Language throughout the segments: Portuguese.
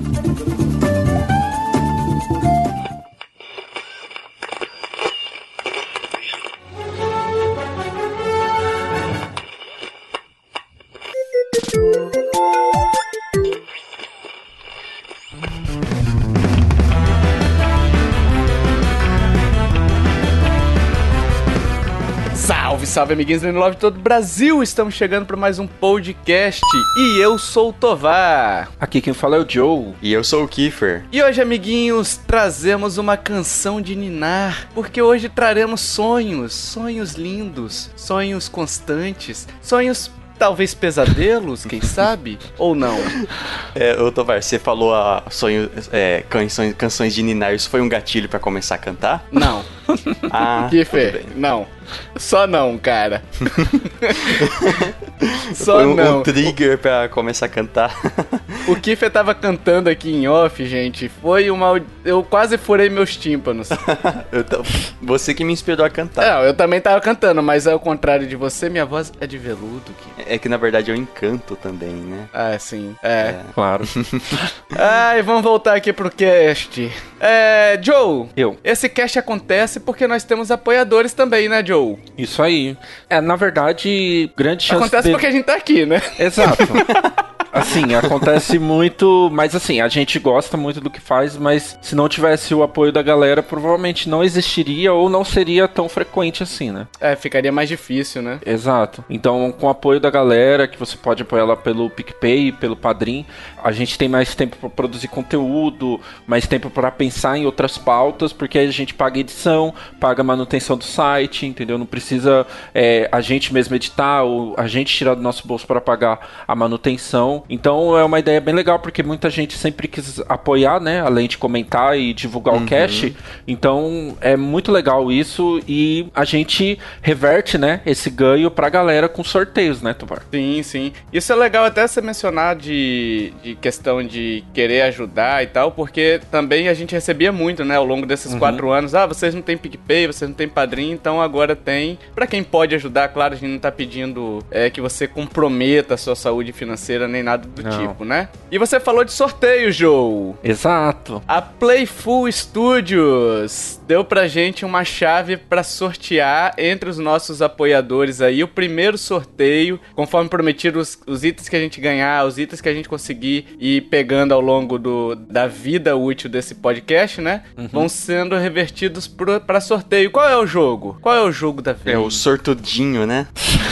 Thank you. Salve, amiguinhos do Love de todo o Brasil! Estamos chegando para mais um podcast e eu sou o Tovar. Aqui quem fala é o Joe. E eu sou o Kiefer. E hoje, amiguinhos, trazemos uma canção de ninar, porque hoje traremos sonhos, sonhos lindos, sonhos constantes, sonhos talvez pesadelos, quem sabe? Ou não? É, ô Tovar, você falou a sonho, é, canções, canções de Ninar, isso foi um gatilho para começar a cantar? Não. ah, Kiffer, não. Só não, cara. Só Foi um, não. um trigger pra começar a cantar. o Kiffer tava cantando aqui em off, gente. Foi uma. Eu quase furei meus tímpanos. Você que me inspirou a cantar. Não, eu também tava cantando, mas ao contrário de você, minha voz é de veludo. Kiffer. É que na verdade eu encanto também, né? Ah, sim. É, é. claro. Ai, vamos voltar aqui pro cast. É, Joe. Eu. Esse cast acontece porque nós temos apoiadores também, né, Joe? Show. Isso aí. É, na verdade, grande chance. Acontece de... porque a gente tá aqui, né? Exato. Assim, acontece muito, mas assim, a gente gosta muito do que faz, mas se não tivesse o apoio da galera, provavelmente não existiria ou não seria tão frequente assim, né? É, ficaria mais difícil, né? Exato. Então, com o apoio da galera, que você pode apoiar ela pelo PicPay, pelo Padrim, a gente tem mais tempo para produzir conteúdo, mais tempo para pensar em outras pautas, porque a gente paga edição, paga manutenção do site, entendeu? Não precisa é, a gente mesmo editar ou a gente tirar do nosso bolso para pagar a manutenção. Então é uma ideia bem legal, porque muita gente sempre quis apoiar, né? Além de comentar e divulgar uhum. o cache. Então é muito legal isso e a gente reverte, né? Esse ganho pra galera com sorteios, né, Tubar? Sim, sim. Isso é legal até você mencionar de, de questão de querer ajudar e tal, porque também a gente recebia muito, né? Ao longo desses uhum. quatro anos. Ah, vocês não têm PicPay, vocês não têm padrinho, então agora tem. Pra quem pode ajudar, claro, a gente não tá pedindo é, que você comprometa a sua saúde financeira nem nada do Não. tipo, né? E você falou de sorteio, Joe. Exato. A Playful Studios deu pra gente uma chave para sortear entre os nossos apoiadores aí o primeiro sorteio, conforme prometido, os, os, itens que a gente ganhar, os itens que a gente conseguir ir pegando ao longo do, da vida útil desse podcast, né? Uhum. Vão sendo revertidos para sorteio. Qual é o jogo? Qual é o jogo da vez? É o sortudinho, né?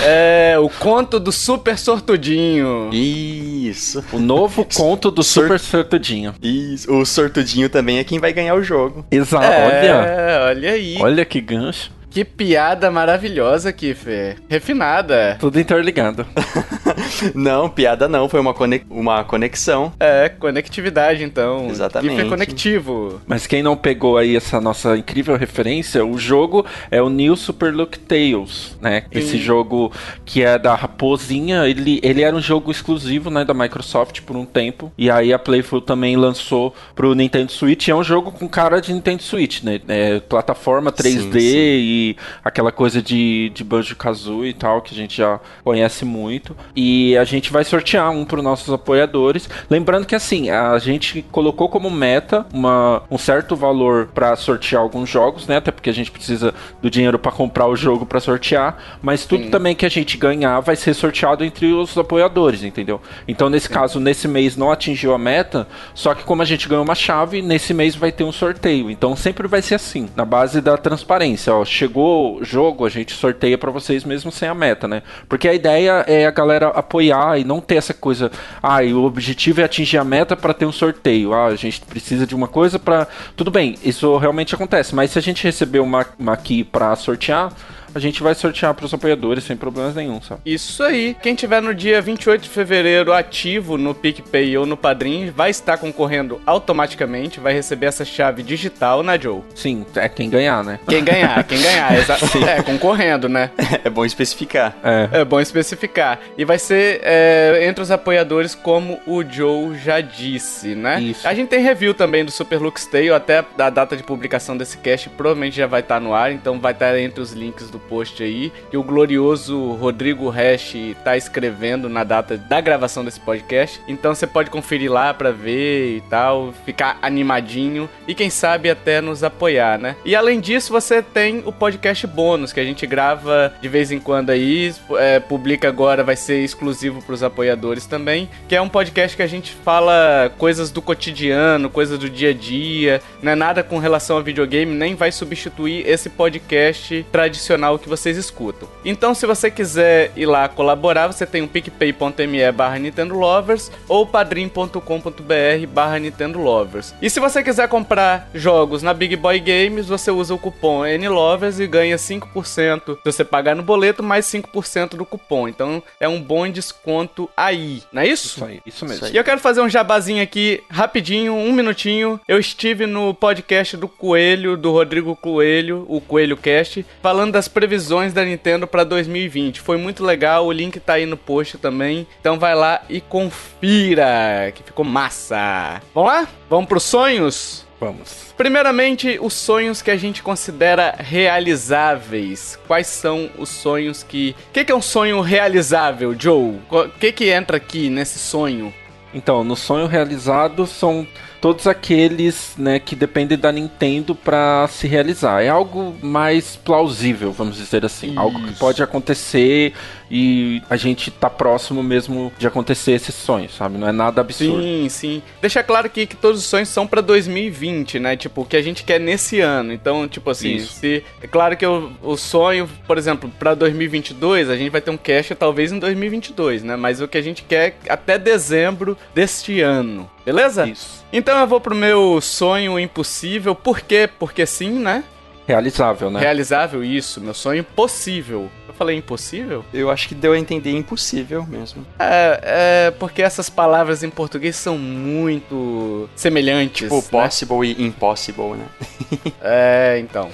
É, o conto do super sortudinho. Ih. Isso. O novo conto do Super Sortudinho. Isso. O Sortudinho também é quem vai ganhar o jogo. Exato. É, olha. Olha aí. Olha que gancho. Que piada maravilhosa, Kiffer. Refinada. Tudo interligado. não, piada não, foi uma, conex uma conexão. É, conectividade então. Exatamente. Kiffer conectivo. Mas quem não pegou aí essa nossa incrível referência, o jogo é o New Super Look Tales, né? Sim. Esse jogo que é da Raposinha, ele, ele era um jogo exclusivo, né, da Microsoft por um tempo. E aí a Playful também lançou pro Nintendo Switch. É um jogo com cara de Nintendo Switch, né? É, plataforma 3D sim, sim. e aquela coisa de, de Banjo-Kazooie e tal, que a gente já conhece muito. E a gente vai sortear um para os nossos apoiadores. Lembrando que assim, a gente colocou como meta uma, um certo valor para sortear alguns jogos, né? Até porque a gente precisa do dinheiro para comprar o jogo para sortear, mas tudo Sim. também que a gente ganhar vai ser sorteado entre os apoiadores, entendeu? Então, nesse Sim. caso, nesse mês não atingiu a meta, só que como a gente ganhou uma chave, nesse mês vai ter um sorteio. Então, sempre vai ser assim, na base da transparência, ó, chegou chegou jogo, a gente sorteia para vocês mesmo sem a meta, né? Porque a ideia é a galera apoiar e não ter essa coisa, ah, o objetivo é atingir a meta para ter um sorteio. Ah, a gente precisa de uma coisa para tudo bem, isso realmente acontece, mas se a gente receber uma, uma key para sortear, a gente vai sortear para os apoiadores sem problemas nenhum, sabe? Isso aí. Quem tiver no dia 28 de fevereiro ativo no PicPay ou no Padrim vai estar concorrendo automaticamente, vai receber essa chave digital, né, Joe? Sim, é quem ganhar, né? Quem ganhar, quem ganhar, exato. É, concorrendo, né? É bom especificar. É, é bom especificar. E vai ser é, entre os apoiadores, como o Joe já disse, né? Isso. A gente tem review também do Super Lux Tale, até a data de publicação desse cast provavelmente já vai estar no ar, então vai estar entre os links do post aí, que o glorioso Rodrigo Hash tá escrevendo na data da gravação desse podcast. Então você pode conferir lá para ver e tal, ficar animadinho e quem sabe até nos apoiar, né? E além disso, você tem o podcast bônus que a gente grava de vez em quando aí, é, publica agora, vai ser exclusivo para os apoiadores também, que é um podcast que a gente fala coisas do cotidiano, coisas do dia a dia, não é nada com relação a videogame, nem vai substituir esse podcast tradicional que vocês escutam. Então, se você quiser ir lá colaborar, você tem o picpay.me barra Nintendo Lovers ou padrim.com.br barra Nintendo Lovers. E se você quiser comprar jogos na Big Boy Games, você usa o cupom NLovers e ganha 5% se você pagar no boleto, mais 5% do cupom. Então é um bom desconto aí, não é isso? Isso aí, isso mesmo. E eu quero fazer um jabazinho aqui, rapidinho, um minutinho. Eu estive no podcast do Coelho, do Rodrigo Coelho, o Coelho Cast, falando das previsões da Nintendo para 2020. Foi muito legal, o link tá aí no post também. Então vai lá e confira, que ficou massa. Vamos lá? Vamos pros sonhos? Vamos. Primeiramente, os sonhos que a gente considera realizáveis. Quais são os sonhos que. O que, que, é um sonho realizável, Joe? O que, que entra aqui nesse sonho? Então, no sonho realizado são todos aqueles né, que dependem da Nintendo para se realizar. É algo mais plausível, vamos dizer assim. Isso. Algo que pode acontecer e a gente tá próximo mesmo de acontecer esse sonho, sabe? Não é nada absurdo. Sim, sim. Deixa claro aqui que todos os sonhos são para 2020, né? Tipo, o que a gente quer nesse ano. Então, tipo assim, Isso. se é claro que o, o sonho, por exemplo, para 2022, a gente vai ter um cash talvez em 2022, né? Mas o que a gente quer até dezembro deste ano. Beleza? Isso. Então eu vou pro meu sonho impossível. Por quê? Porque sim, né? Realizável, né? Realizável, isso. Meu sonho possível. Eu falei impossível? Eu acho que deu a entender impossível mesmo. É, é porque essas palavras em português são muito semelhantes. Tipo, né? possible e impossible, né? é, então.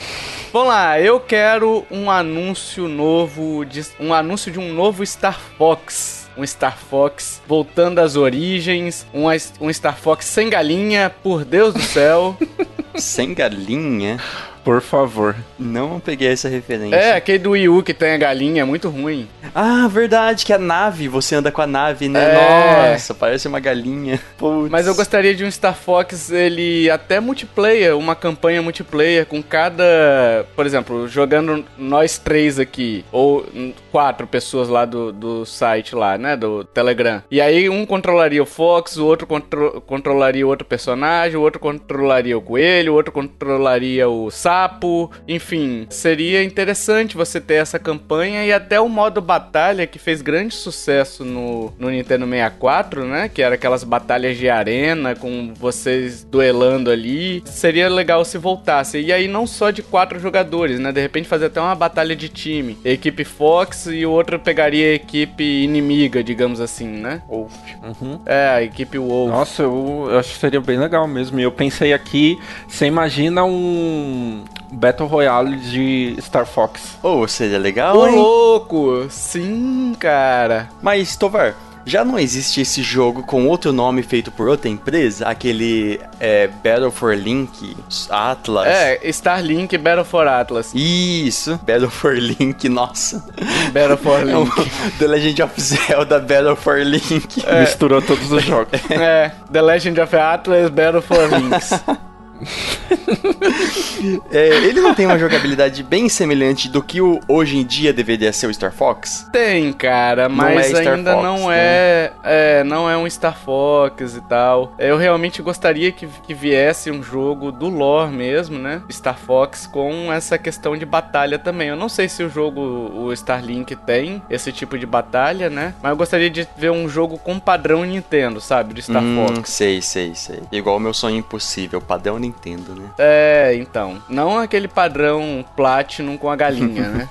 Vamos lá, eu quero um anúncio novo, de, um anúncio de um novo Star Fox um Star Fox voltando às origens, um, um Star Fox sem galinha, por Deus do céu. sem galinha? Por favor. Não peguei essa referência. É, aquele do Wii U que tem a galinha, é muito ruim. Ah, verdade, que a nave, você anda com a nave, né? É. Nossa, parece uma galinha. Mas eu gostaria de um Star Fox, ele até multiplayer, uma campanha multiplayer com cada, por exemplo, jogando nós três aqui, ou quatro pessoas lá do, do site lá, né, do Telegram. E aí um controlaria o Fox, o outro contro controlaria outro personagem, o outro controlaria o coelho, o outro controlaria o sapo, enfim, seria interessante você ter essa campanha e até o modo batalha que fez grande sucesso no, no Nintendo 64, né? Que era aquelas batalhas de arena com vocês duelando ali. Seria legal se voltasse. E aí não só de quatro jogadores, né? De repente fazer até uma batalha de time. Equipe Fox e o outro pegaria a equipe inimiga, digamos assim, né? Wolf. Uhum. É, a equipe Wolf. Nossa, eu, eu acho que seria bem legal mesmo. E eu pensei aqui, você imagina um Battle Royale de Star Fox. Oh, seria legal, Ô, louco! Sim, cara. Mas, Tovar, já não existe esse jogo com outro nome feito por outra empresa? Aquele é, Battle for Link Atlas? É, Starlink Battle for Atlas. Isso, Battle for Link, nossa. Battle for Link. É um, The Legend of Zelda Battle for Link. É. Misturou todos os jogos. É, The Legend of Atlas Battle for Links. é, ele não tem uma jogabilidade bem semelhante do que o, hoje em dia deveria ser o Star Fox? Tem, cara, mas é ainda Fox, não né? é, é, não é um Star Fox e tal. Eu realmente gostaria que, que viesse um jogo do lore mesmo, né? Star Fox com essa questão de batalha também. Eu não sei se o jogo, o Starlink tem esse tipo de batalha, né? Mas eu gostaria de ver um jogo com padrão Nintendo, sabe? Do Star hum, Fox. Sei, sei, sei. Igual o meu sonho impossível, padrão Nintendo Nintendo, né? É, então. Não aquele padrão Platinum com a galinha, né?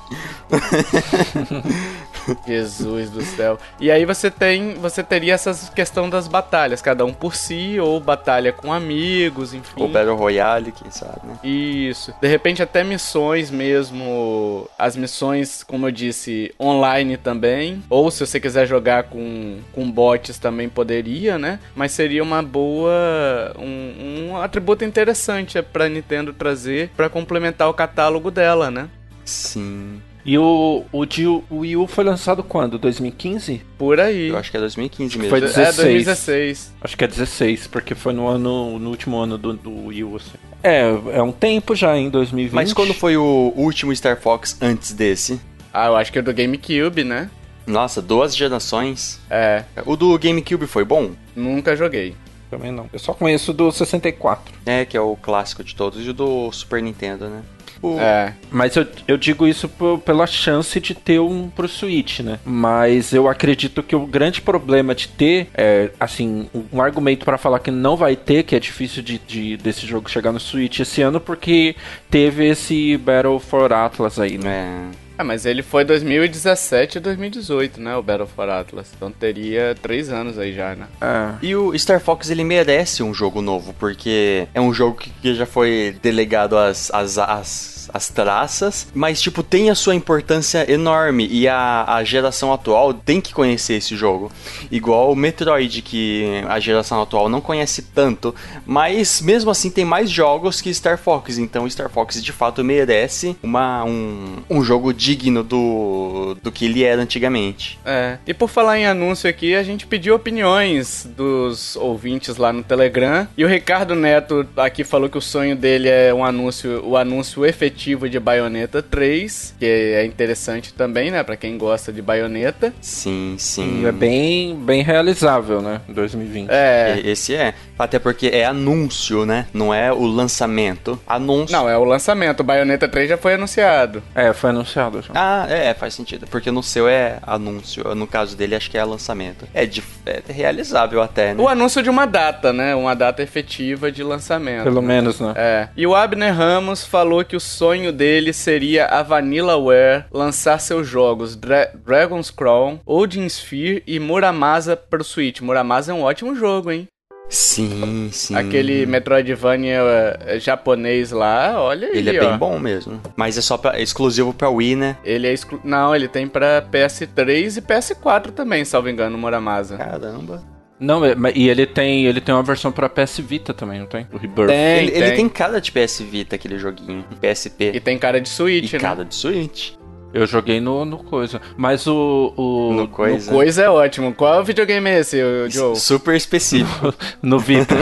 Jesus do céu. E aí você tem, você teria essa questão das batalhas, cada um por si, ou batalha com amigos, enfim. Ou Battle Royale, quem sabe, né? Isso. De repente até missões mesmo, as missões, como eu disse, online também. Ou se você quiser jogar com, com bots também poderia, né? Mas seria uma boa, um, um atributo interessante pra Nintendo trazer para complementar o catálogo dela, né? Sim. E o, o, de, o Wii U foi lançado quando? 2015? Por aí. Eu acho que é 2015 mesmo. Foi É 16. 2016. Acho que é 16, porque foi no ano no último ano do, do Wii U, assim. É, é um tempo já em 2020. Mas quando foi o último Star Fox antes desse? Ah, eu acho que é do GameCube, né? Nossa, duas gerações. É, O do GameCube foi bom? nunca joguei. Também não. Eu só conheço do 64. É, que é o clássico de todos, e o do Super Nintendo, né? O- É. Mas eu, eu digo isso pela chance de ter um pro Switch, né? Mas eu acredito que o grande problema de ter, é, assim, um, um argumento pra falar que não vai ter, que é difícil de, de- desse jogo chegar no Switch esse ano, porque teve esse Battle for Atlas aí, né? É. Ah, mas ele foi 2017 e 2018, né? O Battle for Atlas. Então teria três anos aí já, né? É. E o Star Fox ele merece um jogo novo, porque é um jogo que, que já foi delegado às, às, às, às traças, mas tipo, tem a sua importância enorme e a, a geração atual tem que conhecer esse jogo. Igual o Metroid, que a geração atual não conhece tanto, mas mesmo assim tem mais jogos que Star Fox, então Star Fox de fato merece uma, um, um jogo digno do, do que ele era antigamente. É. E por falar em anúncio aqui, a gente pediu opiniões dos ouvintes lá no Telegram. E o Ricardo Neto aqui falou que o sonho dele é um anúncio, o anúncio efetivo de Bayonetta 3, que é interessante também, né, Pra quem gosta de Bayonetta. Sim, sim. E é bem, bem realizável, né? Em 2020. É. Esse é. Até porque é anúncio, né? Não é o lançamento. Anúncio. Não, é o lançamento. O Bayonetta 3 já foi anunciado. É, foi anunciado já. Ah, é, faz sentido. Porque no seu é anúncio. No caso dele, acho que é lançamento. É, de, é realizável até, né? O anúncio de uma data, né? Uma data efetiva de lançamento. Pelo né? menos, né? É. E o Abner Ramos falou que o sonho dele seria a Vanillaware lançar seus jogos Dra Dragon's Crown, Odin Sphere e Muramasa para o Switch. Muramasa é um ótimo jogo, hein? Sim, sim. Aquele Metroidvania eh, japonês lá, olha aí, Ele é ó. bem bom mesmo. Mas é só pra, é exclusivo pra Wii, né? Ele é exclu... Não, ele tem pra PS3 e PS4 também, salvo engano, Muramasa. Caramba. Não, é- e ele tem, ele tem uma versão pra PS Vita também, não tem? O Rebirth. Tem, ele, tem. ele tem cara de PS Vita, aquele joguinho. PSP. E tem cara de Switch, E né? cara de Switch. Eu joguei no, no coisa. Mas o. o No O coisa. coisa é ótimo. Qual videogame é esse, Joe? Super específico. No Vita.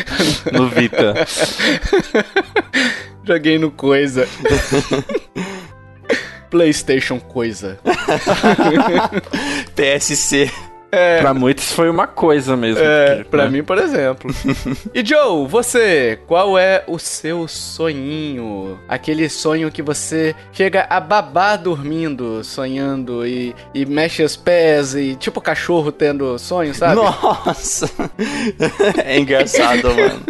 no Vita. Joguei no Coisa. PlayStation Coisa. PSC. Pra muitos foi uma coisa mesmo. É, porque, pra né? mim, por exemplo. e Joe, você, qual é o seu sonhinho? Aquele sonho que você chega a babar dormindo, sonhando e, e mexe os pés e tipo cachorro tendo sonho, sabe? Nossa! é engraçado, mano.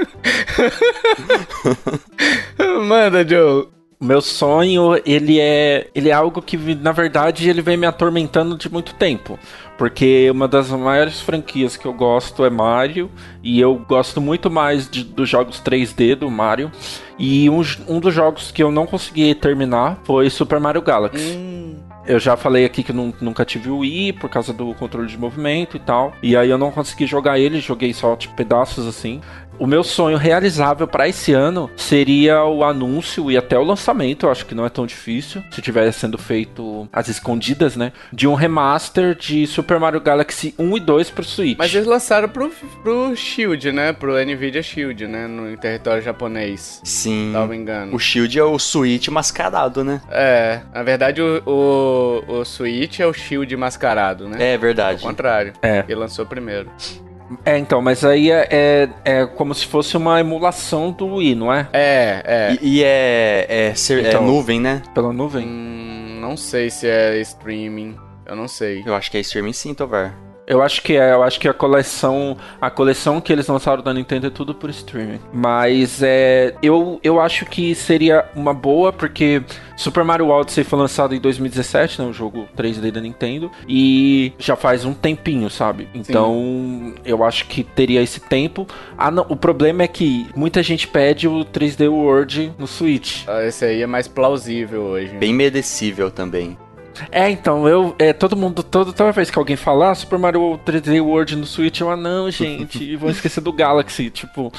Manda, Joe. O meu sonho, ele é, ele é algo que, na verdade, ele vem me atormentando de muito tempo. Porque uma das maiores franquias que eu gosto é Mario. E eu gosto muito mais de- dos jogos 3D do Mario. E um, um dos jogos que eu não consegui terminar foi Super Mario Galaxy. Hum, Eu já falei aqui que nunca tive o Wii por causa do controle de movimento e tal. E aí eu não consegui jogar ele, joguei só tipo, pedaços assim. O meu sonho realizável pra esse ano seria o anúncio e até o lançamento, eu acho que não é tão difícil, se estiver sendo feito às escondidas, né? De um remaster de Super Mario Galaxy 1 e 2 pro Switch. mas eles lançaram pro, pro Shield, né? Pro Nvidia Shield, né? No território japonês. Sim. Se não me engano. O Shield é o Switch mascarado, né? É, na verdade o, o, o Switch é o Shield mascarado, né? É Ao verdade. contrário. É. Ele lançou primeiro. É, então, mas aí é, é, é como se fosse uma emulação do Wii, não é? É, é. E, e é, é, ser- é Então. nuvem, né? Pela nuvem. Hum, não sei se é streaming. Eu não sei. Eu acho que é streaming sim, Tovar. Eu acho que é, eu acho que a coleção, a coleção que eles lançaram da Nintendo é tudo por streaming. Mas é, eu, eu acho que seria uma boa porque Super Mario Odyssey foi lançado em 2017, né, o jogo 3D da Nintendo, e já faz um tempinho, sabe? Então, eu acho que teria esse tempo. Ah, não, o problema é que muita gente pede o 3D World no Switch. Ah, Esse aí é mais plausível hoje. Bem merecível também. É, então, eu. É, todo mundo. Todo, toda vez que alguém falar Super Mario 3D World no Switch, eu, ah, não, gente, vão esquecer do Galaxy. Tipo,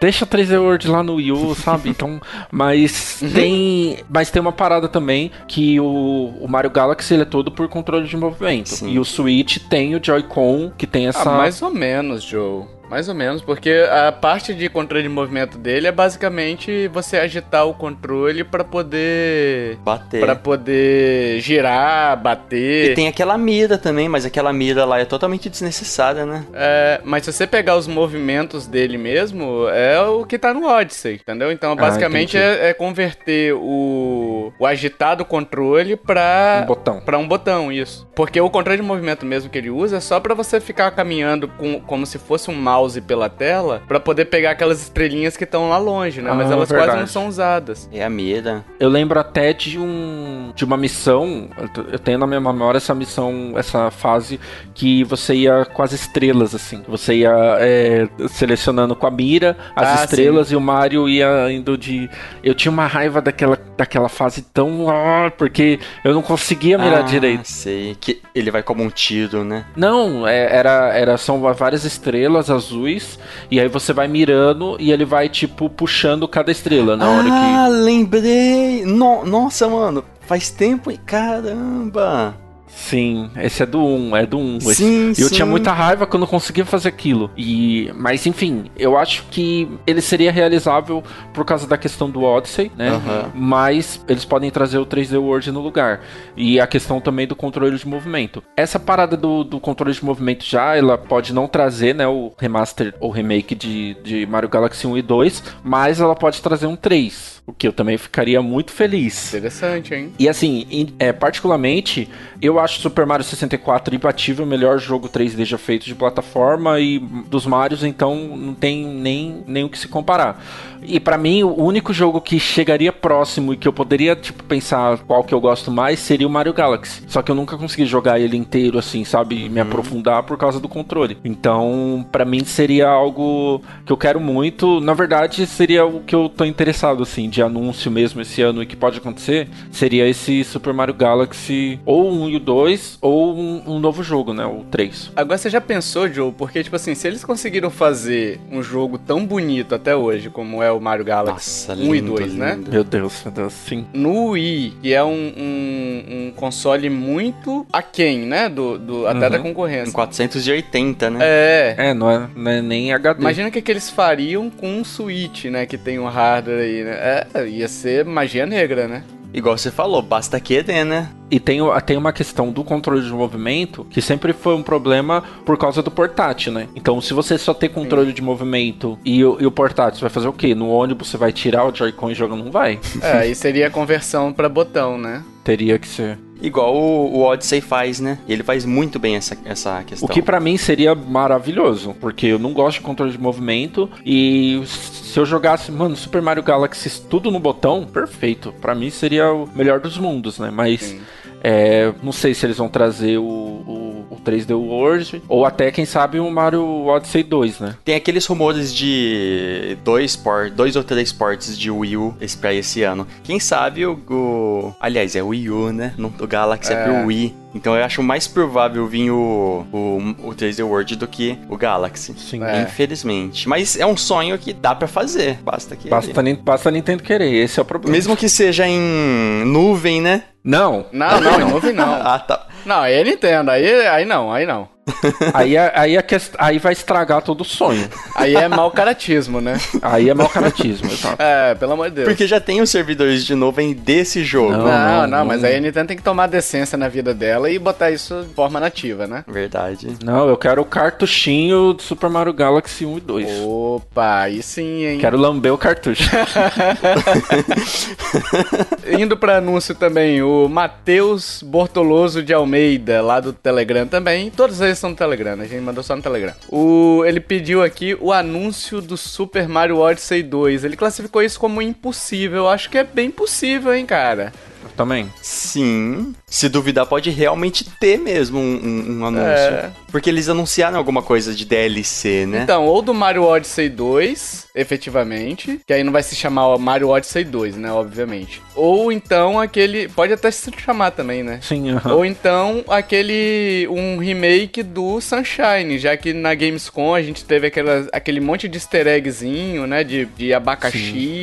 deixa o 3D World lá no Wii U, sabe? Então, mas tem, mas tem uma parada também que o, o Mario Galaxy ele é todo por controle de movimento. Sim. E o Switch tem o Joy-Con que tem essa Ah, mais ou menos, Joe. Mais ou menos, porque a parte de controle de movimento dele é basicamente você agitar o controle pra poder Bater. Pra poder girar, bater. E tem aquela mira também, mas aquela mira lá é totalmente desnecessária, né? É, mas se você pegar os movimentos dele mesmo, é o que tá no Odyssey, entendeu? Então, basicamente, entendi. é, é converter o, o agitado controle pra um botão. Pra um botão, isso. Porque o controle de movimento mesmo que ele usa é só pra você ficar caminhando com, como se fosse um mouse pela tela, pra poder pegar aquelas estrelinhas que estão lá longe, né? Mas Ah, elas quase não são usadas. É a mira. Eu lembro até de um de uma missão, eu tenho na minha memória essa missão, essa fase que você ia com as estrelas assim. Você ia é, selecionando com a mira as Ah, estrelas e o Mario ia indo de. Eu tinha uma raiva daquela, daquela fase tão ah, porque eu não conseguia mirar ah, direito. sei. Que ele vai como um tiro, né? Não, é- era, era são várias estrelas azuis e aí você vai mirando e ele vai tipo puxando cada estrela na hora que ah, lembrei! No- nossa, mano, faz tempo, hein? caramba! Sim, esse é do 1, é do 1. esse. Sim, E eu sim. tinha muita raiva não conseguia fazer aquilo. E, mas enfim, eu acho que ele seria realizável por causa da questão do Odyssey, né? Aham. Mas eles podem trazer o 3D World no lugar. E a questão também do controle de movimento. Essa parada do, do controle de movimento já, ela pode não trazer, né, o remaster ou remake de, de Mario Galaxy 1 e 2, mas ela pode trazer um 3. O que eu também ficaria muito feliz. Interessante, hein? E assim, é, particularmente, eu acho Super Mario 64 imbatível, o melhor jogo 3D já feito de plataforma e dos Marios, então não tem nem, nem o que se comparar. E pra mim, o único jogo que chegaria próximo e que eu poderia, tipo, pensar qual que eu gosto mais seria o Mario Galaxy. Só que eu nunca consegui jogar ele inteiro, assim, sabe? Me aprofundar por causa do controle. Então, pra mim seria algo que eu quero muito. Na verdade, seria o que eu tô interessado, assim, de anúncio mesmo esse ano e que pode acontecer. Seria esse Super Mario Galaxy, ou um e o 2, ou um, um novo jogo, né? O 3. Agora você já pensou, Joe? Porque, tipo assim, se eles conseguiram fazer um jogo tão bonito até hoje, como é o Mario Galaxy Nossa, 1 e lindo, 2, né? lindo. Meu Deus, meu Deus, sim. No Wii, que é um, um, um console muito aquém, né? Do, do, até Uhum. da Em concorrência. 480, né? É. É, não é, não é nem HD. Imagina o que, que eles fariam com um Switch, né? Que tem um hardware aí, né? É, ia ser magia negra, né? Igual você falou, basta querer, né? E tem, o- tem uma questão do controle de movimento que sempre foi um problema por causa do portátil, né? Então, se você só tem controle de movimento e, o- e o portátil, você vai fazer o quê? No ônibus você vai tirar o Joy-Con e jogar? Não vai. É, aí seria a conversão pra botão, né? Teria que ser. Igual o, o Odyssey faz, né? Ele faz muito bem essa, essa questão. O que pra mim seria maravilhoso, porque eu não gosto de controle de movimento e se eu jogasse, mano, Super Mario Galaxy tudo no botão, perfeito. Pra mim seria o melhor dos mundos, né? Mas é, não sei se eles vão trazer o, o 3D World ou até quem sabe o Mario Odyssey 2, né? Tem aqueles rumores de dois, port, dois ou três ports de Wii U esse, pra esse ano. Quem sabe o, o- Aliás, é o Wii U, né? Não- O Galaxy é. É. pro Wii. Então eu acho mais provável vir o, o, o 3D World do que o Galaxy. Sim. É. Infelizmente. Mas é um sonho que dá pra fazer. Basta que. Basta, Nin- basta a Nintendo querer, esse é o problema. Mesmo que seja em nuvem, né? Não, Não, não, em nuvem não. ah, tá. Não, aí é Nintendo, aí, aí não, aí não. Aí, é- aí, é quest- aí vai estragar todo o sonho. Aí é mau caratismo, né? Aí é mau caratismo, exato. É, pelo amor de Deus. Porque já tem os servidores de nuvem desse jogo. Não. Não, não, não. mas aí a Nintendo tem que tomar decência na vida dela e botar isso de forma nativa, né? Verdade. Não, eu quero o cartuchinho do Super Mario Galaxy 1 e 2. Opa, aí sim, hein? Quero lamber o cartucho. Indo pra anúncio também, o Matheus Bortoloso de Almeida, lá do Telegram também. Todos eles são do Telegram, né? A gente mandou só no Telegram. O, ele pediu aqui o anúncio do Super Mario Odyssey 2. Ele classificou isso como impossível. Eu acho que é bem possível, hein, cara? Também. Sim. Se duvidar, pode realmente ter mesmo um, um, um anúncio. É. Porque eles anunciaram alguma coisa de DLC, né? Então, ou do Mario Odyssey 2, efetivamente, que aí não vai se chamar Mario Odyssey 2, né, obviamente. Ou então aquele, pode até se chamar também, né? Sim, uh -huh. Ou então aquele um remake do Sunshine, já que na Gamescom a gente teve aquela, aquele monte de easter eggzinho, né, de, de abacaxi,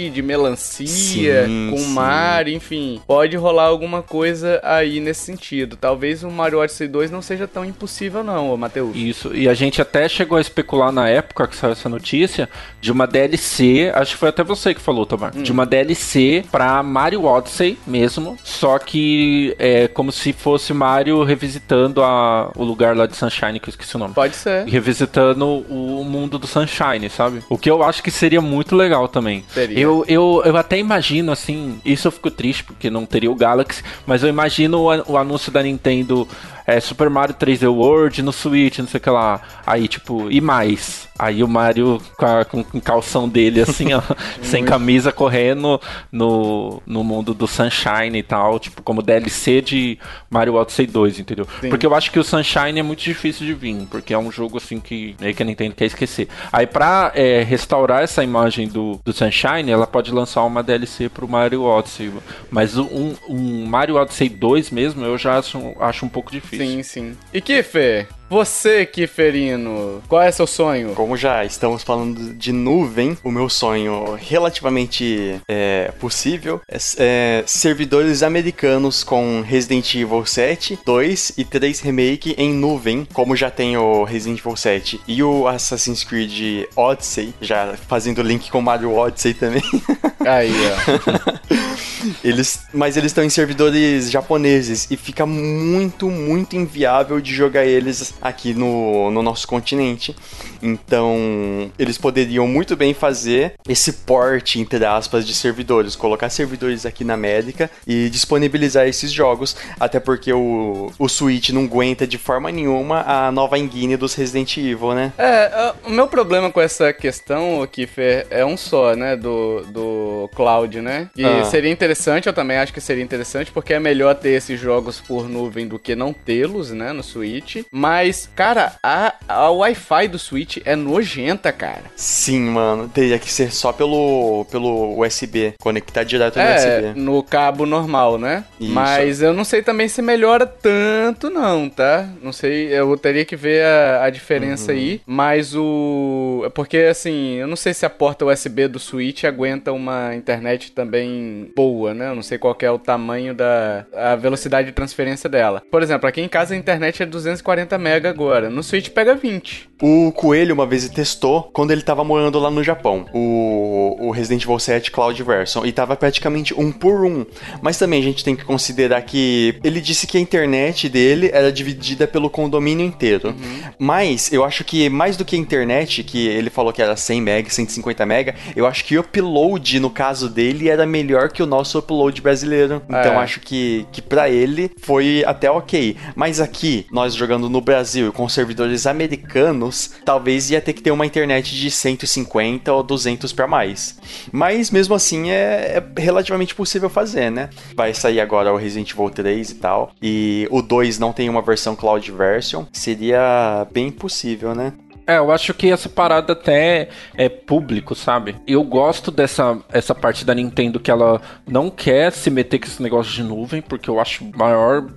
sim. de melancia, sim, com sim. mar, enfim. Pode rolar alguma coisa aí nesse sentido. Talvez o Mario Odyssey 2 não seja tão impossível não, Matheus. Isso, e a gente até chegou a especular na época que saiu essa notícia de uma DLC, acho que foi até você que falou, Tomar, hum. de uma DLC pra Mario Odyssey mesmo, só que é como se fosse Mario revisitando a, o lugar lá de Sunshine, que eu esqueci o nome. Pode ser. Revisitando o mundo do Sunshine, sabe? O que eu acho que seria muito legal também. Seria. Eu, eu, eu até imagino, assim, isso eu fico triste porque não teria o Galaxy, mas eu imagino o, o anúncio da Nintendo é, Super Mario 3D World no Switch, não sei o que lá. Aí, tipo, e mais? Aí o Mario com, a, com, com calção dele, assim, ó, sem camisa, correndo no, no mundo do Sunshine e tal, tipo, como DLC de Mario Odyssey 2, entendeu? Sim. Porque eu acho que o Sunshine é muito difícil de vir, porque é um jogo, assim, que meio que a Nintendo quer esquecer. Aí, pra é, restaurar essa imagem do, do Sunshine, ela pode lançar uma DLC pro Mario Odyssey. Mas um, um Mario Odyssey 2 mesmo, eu já acho, acho um pouco difícil. Sim, sim. E que, Fê? Você, Kiferino, qual é seu sonho? Como já estamos falando de nuvem, o meu sonho relativamente é, possível é, é, servidores americanos com Resident Evil 7, 2 e 3 Remake em nuvem, como já tem o Resident Evil 7 e o Assassin's Creed Odyssey, já fazendo link com Mario Odyssey também. Aí, ó. eles, mas eles estão em servidores japoneses e fica muito, muito inviável de jogar eles aqui no, no nosso continente. Então, eles poderiam muito bem fazer esse porte, entre aspas, de servidores, colocar servidores aqui na América e disponibilizar esses jogos, até porque o, o Switch não aguenta de forma nenhuma a nova engine dos Resident Evil, né? É, o meu problema com essa questão, Kiffer, é um só, né, do, do Cloud, né? E ah. seria interessante, eu também acho que seria interessante, porque é melhor ter esses jogos por nuvem do que não tê-los, né, no Switch. Mas, cara, a, a Wi-Fi do Switch é nojenta, cara. Sim, mano. Teria que ser só pelo, pelo USB, conectar direto no é, USB. no cabo normal, né? Isso. Mas eu não sei também se melhora tanto, não, tá? Não sei, eu teria que ver a, a diferença uhum. aí. Mas o. Porque, assim, eu não sei se a porta USB do Switch aguenta uma internet também boa, né? Eu não sei qual é o tamanho da a velocidade de transferência dela. Por exemplo, aqui em casa a internet é 240 MB agora. No Switch pega 20. O Coelho uma vez testou quando ele tava morando lá no Japão, o, o Resident Evil 7 Cloud Version, e tava praticamente um por um. Mas também a gente tem que considerar que ele disse que a internet dele era dividida pelo condomínio inteiro. Uhum. Mas eu acho que mais do que a internet, que ele falou que era 100 MB, 150 MB, eu acho que o upload no caso dele era melhor que o nosso upload brasileiro. Então é. acho que, que para ele foi até ok. Mas aqui, nós jogando no Brasil com servidores americanos, talvez ia ter que ter uma internet de 150 ou 200 para mais. Mas mesmo assim é, é, relativamente possível fazer, né? Vai sair agora o Resident Evil 3 e tal. E o 2 não tem uma versão cloud version. Seria bem possível, né? É, eu acho que essa parada até é público, sabe? Eu gosto dessa essa parte da Nintendo que ela não quer se meter com esse negócio de nuvem, porque eu acho maior,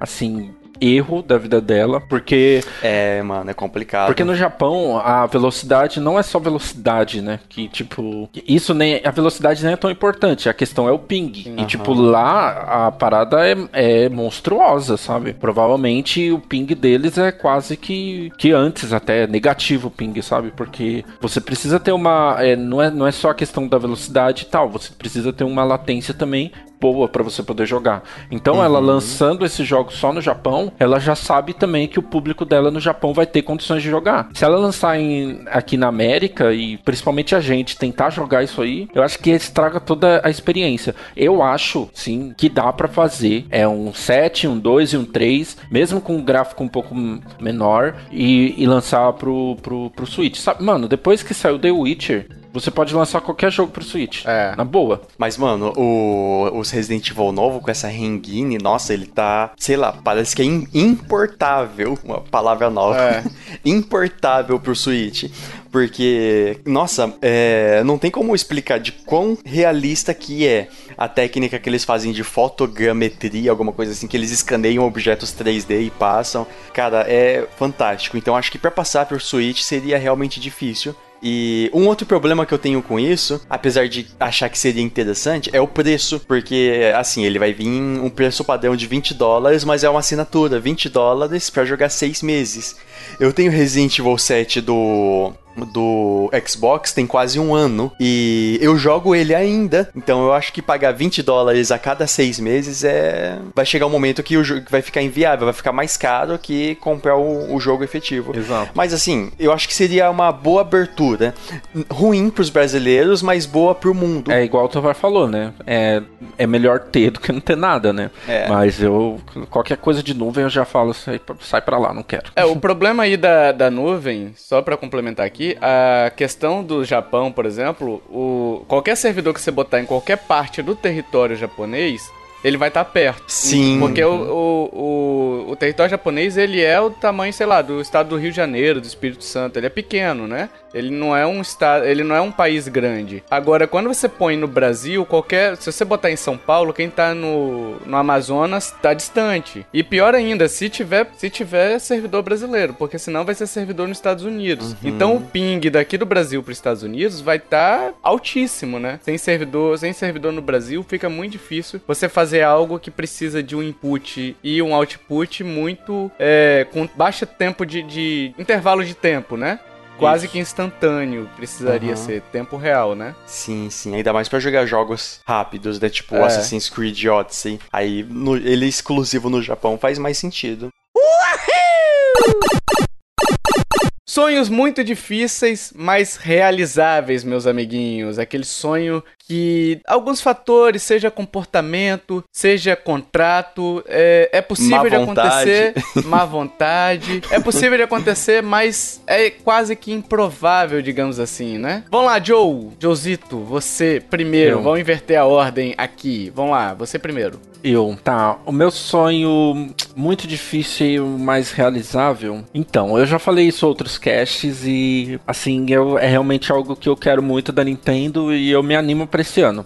assim, erro da vida dela, porque. É, mano, é complicado. Porque no Japão a velocidade não é só velocidade, né? Que tipo. Isso nem. A velocidade nem é tão importante, a questão é o ping. Uhum. E tipo, lá a parada é, é monstruosa, sabe? Provavelmente o ping deles é quase que, que antes, até negativo o ping, sabe? Porque você precisa ter uma. É, não, é, não é só a questão da velocidade e tal, você precisa ter uma latência também boa para você poder jogar. Então, uhum. ela lançando esse jogo só no Japão, ela já sabe também que o público dela no Japão vai ter condições de jogar. Se ela lançar em, aqui na América e principalmente a gente tentar jogar isso aí, eu acho que estraga toda a experiência. Eu acho, sim, que dá para fazer. É um 7, um 2 e um 3, mesmo com um gráfico um pouco menor, e, e lançar pro, pro, pro Switch. Sabe, mano, depois que saiu The Witcher, você pode lançar qualquer jogo pro Switch. É. Na boa. Mas, mano, o, os Resident Evil novo com essa Rengine, nossa, ele tá, sei lá, parece que é in- importável, uma palavra nova, É. importável pro Switch. Porque, nossa, é, não tem como explicar de quão realista que é a técnica que eles fazem de fotogrametria, alguma coisa assim, que eles escaneiam objetos 3D e passam. Cara, é fantástico. Então acho que pra passar pro Switch seria realmente difícil. E um outro problema que eu tenho com isso, apesar de achar que seria interessante, é o preço, porque assim, ele vai vir um preço padrão de 20 dólares, mas é uma assinatura, 20 dólares pra jogar 6 meses. Eu tenho Resident Evil 7 do do Xbox tem quase um ano e eu jogo ele ainda. Então eu acho que pagar 20 dólares a cada seis meses é. Vai chegar um momento que o jogo vai ficar inviável, vai ficar mais caro que comprar o, o jogo efetivo. Exato. Mas assim, eu acho que seria uma boa abertura. Ruim pros brasileiros, mas boa pro mundo. É igual o Tovar falou, né? É, é melhor ter do que não ter nada, né? É. Mas eu. Qualquer coisa de nuvem eu já falo, sai, pra- sai pra lá, não quero. É, o problema aí da, da nuvem, só pra complementar aqui, a questão do Japão, por exemplo, o, qualquer servidor que você botar em qualquer parte do território japonês, ele vai estar perto. Sim. Porque o, o, o, o território japonês, ele é o tamanho, sei lá, do estado do Rio de Janeiro, do Espírito Santo. Ele é pequeno, né? Ele não é um estado, ele não é um país grande. Agora, quando você põe no Brasil, qualquer, se você botar em São Paulo, quem tá no, no Amazonas tá distante. E pior ainda, se tiver, se tiver servidor brasileiro, porque senão vai ser servidor nos Estados Unidos. Então o ping daqui do Brasil para os Estados Unidos vai estar altíssimo, né? Sem servidor, sem servidor no Brasil, fica muito difícil você fazer algo que precisa de um input e um output muito é, com baixo tempo de, de intervalo de tempo, né? Quase Isso. que instantâneo precisaria Aham. ser tempo real, né? Sim, sim. Ainda mais pra jogar jogos rápidos, né? Tipo É. Assassin's Creed Odyssey. Aí no- ele exclusivo no Japão faz mais sentido. Sonhos muito difíceis, mas realizáveis, meus amiguinhos. Aquele sonho que alguns fatores, seja comportamento, seja contrato, é, é possível Má de vontade. acontecer, má vontade, é possível de acontecer, mas é quase que improvável, digamos assim, né? Vamos lá, Joe, Joezito, você primeiro, Eu. vamos inverter a ordem aqui. Vamos lá, você primeiro. Eu, tá. O meu sonho muito difícil, mas realizável. Então, eu já falei isso outros casts e, assim, eu, é realmente algo que eu quero muito da Nintendo e eu me animo pra esse ano.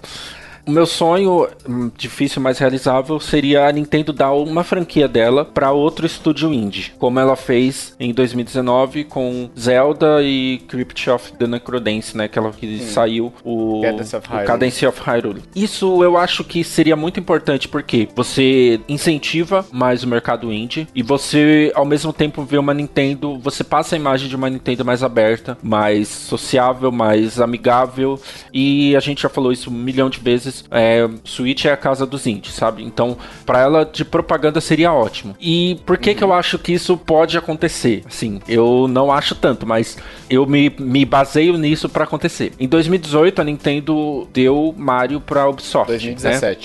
O meu sonho, hum, difícil, mas realizável, seria a Nintendo dar uma franquia dela para outro estúdio indie, como ela fez em 2019 com Zelda e Crypt of the Necrodance, né? Aquela que saiu o Cadence of o. Cadence of Hyrule. Isso eu acho que seria muito importante porque você incentiva mais o mercado indie e você ao mesmo tempo vê uma Nintendo, você passa a imagem de uma Nintendo mais aberta, mais sociável, mais amigável e a gente já falou isso um milhão de vezes. É, Switch é a casa dos indies, sabe? Então, pra ela de propaganda seria ótimo. E por que que eu acho que isso pode acontecer? Assim, eu não acho tanto, mas eu me, me baseio nisso pra acontecer. Em 2018, a Nintendo deu Mario pra Ubisoft.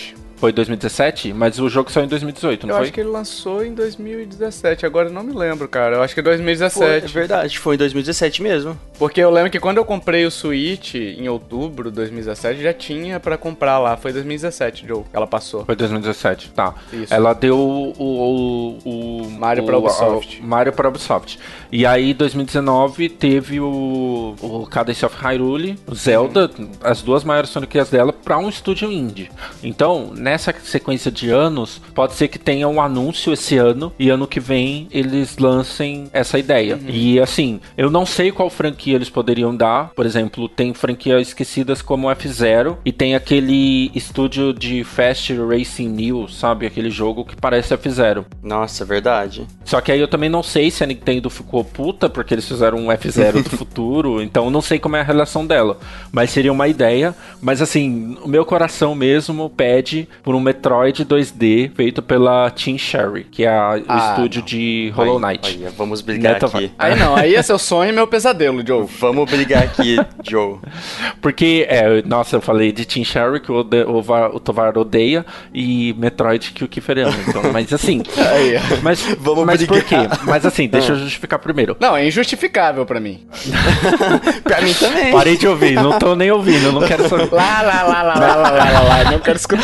Né? 2017. Foi 2017, mas o jogo saiu em 2018, não Eu foi? acho que ele lançou em 2017, agora eu não me lembro, cara. Eu acho que é Foi, é 2017. verdade, foi em 2017 mesmo. Porque eu lembro que quando eu comprei o Switch em outubro de 2017, já tinha pra comprar lá. Foi 2017, Joe. Ela passou. Foi 2017, tá. Isso. Ela deu o, o, o Mario o- pra Ubisoft. o Mario pra Ubisoft. E aí, 2019, teve o, o Cadence of Hyrule, o Zelda, as duas maiores franquias dela, pra um estúdio indie. Então, nessa sequência de anos, pode ser que tenha um anúncio esse ano e ano que vem eles lancem essa ideia. E assim, eu não sei qual franquia eles poderiam dar. Por exemplo, tem franquias esquecidas como F-Zero e tem aquele estúdio de Fast Racing News, sabe? Aquele jogo que parece F-Zero. Nossa, verdade. Só que aí eu também não sei se a Nintendo ficou puta porque eles fizeram um F0 do futuro, então eu não sei como é a relação dela. Mas seria uma ideia. Mas assim, o meu coração mesmo pede por um Metroid 2D feito pela Team Sherry, que é a, o Ah, estúdio não. de Hollow Knight. Aí, aí, vamos brigar Neto aqui. Aí não, aí é seu sonho e meu pesadelo, Joe. Vamos brigar aqui, Joe. Porque, é, nossa, eu falei de Team Sherry, que o, o, o Tovar odeia, e Metroid, que o Kiefer ama. Então, mas assim. Aí. Mas, Vamos mas por quê? brigar. Mas assim, deixa eu justificar primeiro. Não, é injustificável pra mim. pra mim também. Parei de ouvir, não tô nem ouvindo, não quero saber. Lá, lá, lá, lá, lá, lá, lá, lá, lá. Não quero escutar.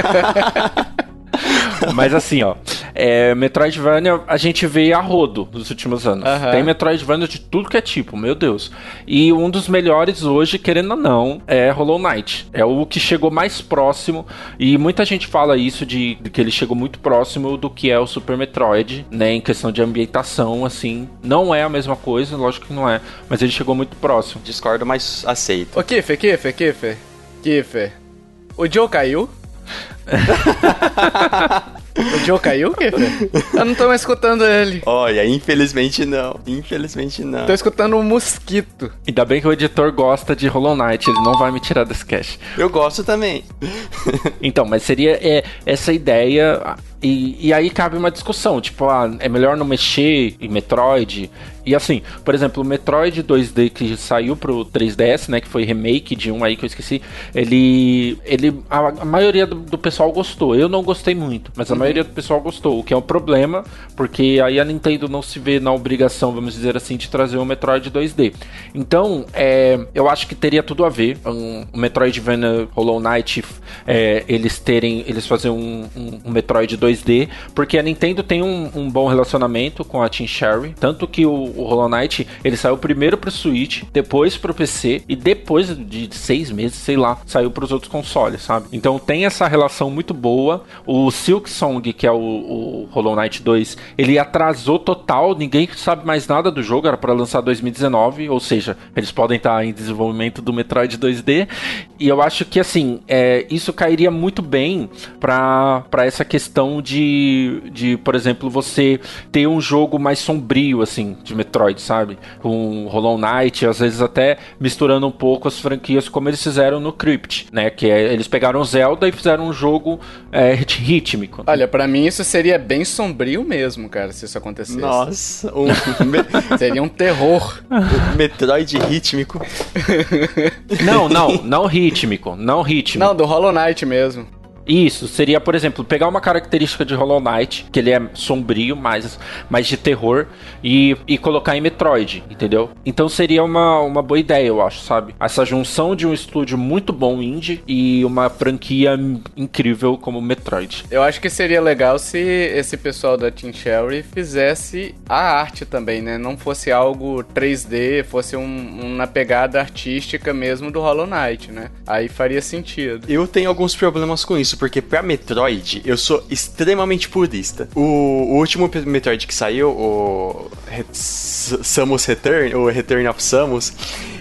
Mas assim, ó, é, Metroidvania a gente vê a rodo nos últimos anos. Aham. Tem Metroidvania de tudo que é tipo, meu Deus. E um dos melhores hoje, querendo ou não, é Hollow Knight. É o que chegou mais próximo. E muita gente fala isso de, de que ele chegou muito próximo do que é o Super Metroid, né? Em questão de ambientação, assim. Não é a mesma coisa, lógico que não é. Mas ele chegou muito próximo. Discordo, mas aceito. Ô, Kiffer, Kiffer, Kiffer. Kiffer. O Joe caiu? o Joe caiu, Kiffer? Eu não tô mais escutando ele. Olha, infelizmente não. Infelizmente não. Tô escutando um mosquito. Ainda bem que o editor gosta de Hollow Knight, ele não vai me tirar desse cast. Eu gosto também. Então, mas seria é, essa ideia. E, e aí cabe uma discussão, tipo, ah, é melhor não mexer em Metroid. E assim, por exemplo, o Metroid 2D que saiu pro 3DS, né, que foi remake de um aí que eu esqueci, ele ele a, a maioria do, do pessoal gostou. Eu não gostei muito, mas a maioria do pessoal gostou, o que é um problema, porque aí a Nintendo não se vê na obrigação, vamos dizer assim, de trazer o Metroid 2D. Então, é, eu acho que teria tudo a ver um, o Metroidvania Hollow Knight é, eles terem, eles fazerem um, um, um Metroid 2D, porque a Nintendo tem um, um bom relacionamento com a Team Sherry, tanto que o, o Hollow Knight ele saiu primeiro pro Switch, depois pro PC e depois de seis meses, sei lá, saiu pros outros consoles, sabe? Então tem essa relação muito boa. O Silk Song, que é o, o Hollow Knight 2, ele atrasou total, ninguém sabe mais nada do jogo, era para lançar 2019, ou seja, eles podem estar em desenvolvimento do Metroid 2D. E eu acho que assim, é, isso cairia muito bem para essa questão de, de, por exemplo, você ter um jogo mais sombrio, assim, de Metroid, sabe? Com Hollow Knight, às vezes até misturando um pouco as franquias como eles fizeram no Crypt, né? Que é, eles pegaram Zelda e fizeram um jogo é, rítmico. Olha, pra mim isso seria bem sombrio mesmo, cara, se isso acontecesse. Nossa, um Seria um terror. Metroid rítmico. Não, não, não rítmico, não rítmico. Não, do Hollow Knight mesmo. Isso, seria, por exemplo, pegar uma característica de Hollow Knight, que ele é sombrio, mais, mais de terror, e, e colocar em Metroid, entendeu? Então seria uma, uma boa ideia, eu acho, sabe? Essa junção de um estúdio muito bom indie e uma franquia incrível como Metroid. Eu acho que seria legal se esse pessoal da Team Cherry fizesse a arte também, né? Não fosse algo 3D, fosse um, uma pegada artística mesmo do Hollow Knight, né? Aí faria sentido. Eu tenho alguns problemas com isso, porque pra Metroid eu sou extremamente purista. O, o último Metroid que saiu, o Re- Samus Return, o Return of Samus,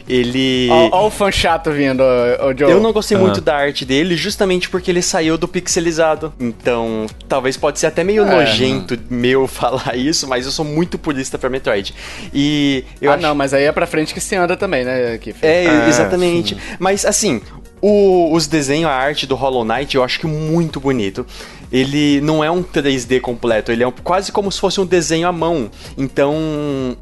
ele. Ó o fã chato vindo, ô Joe. Eu não gostei Ah. muito da arte dele, justamente porque ele saiu do pixelizado. Então, talvez pode ser até meio É. nojento meu falar isso, mas eu sou muito purista pra Metroid. E eu ah, acho não, mas aí é pra frente que se anda também, né, Kiffer? é, Ah, exatamente. Mas assim, o- os desenhos, a arte do Hollow Knight, eu acho que muito bonito. Ele não é um 3D completo, ele é um- quase como se fosse um desenho à mão. Então,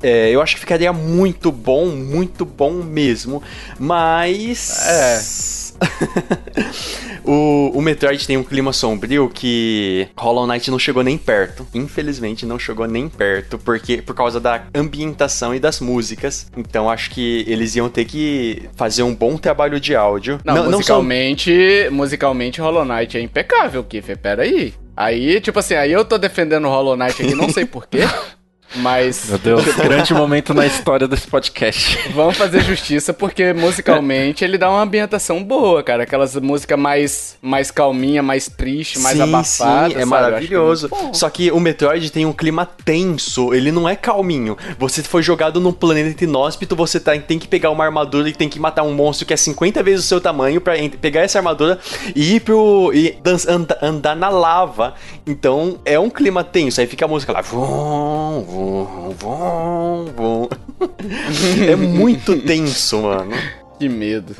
é, eu acho que ficaria muito bom, muito bom mesmo. Mas. o, o Metroid tem um clima sombrio que Hollow Knight não chegou nem perto. Infelizmente, não chegou nem perto, porque por causa da ambientação e das músicas. Então, acho que eles iam ter que fazer um bom trabalho de áudio. Não, musicalmente, musicalmente Hollow Knight é impecável, Kiffer, peraí. Aí, tipo assim, aí eu tô defendendo o Hollow Knight aqui, não sei porquê, mas Meu Deus, grande momento na história desse podcast. vamos fazer justiça porque musicalmente ele dá uma ambientação boa, cara. Aquelas músicas mais, mais calminha, mais triste, mais sim, abafada. sim, é maravilhoso. Só que o Metroid tem um clima tenso, ele não é calminho. Você foi jogado num planeta inóspito, você tá- tem que pegar uma armadura e tem que matar um monstro que é 50 vezes o seu tamanho pra en- pegar essa armadura e ir pro. e dan- anda- andar na lava. Então é um clima tenso. Aí fica a música lá. Vum, vum, vum, vum. é muito tenso, mano. Que medo.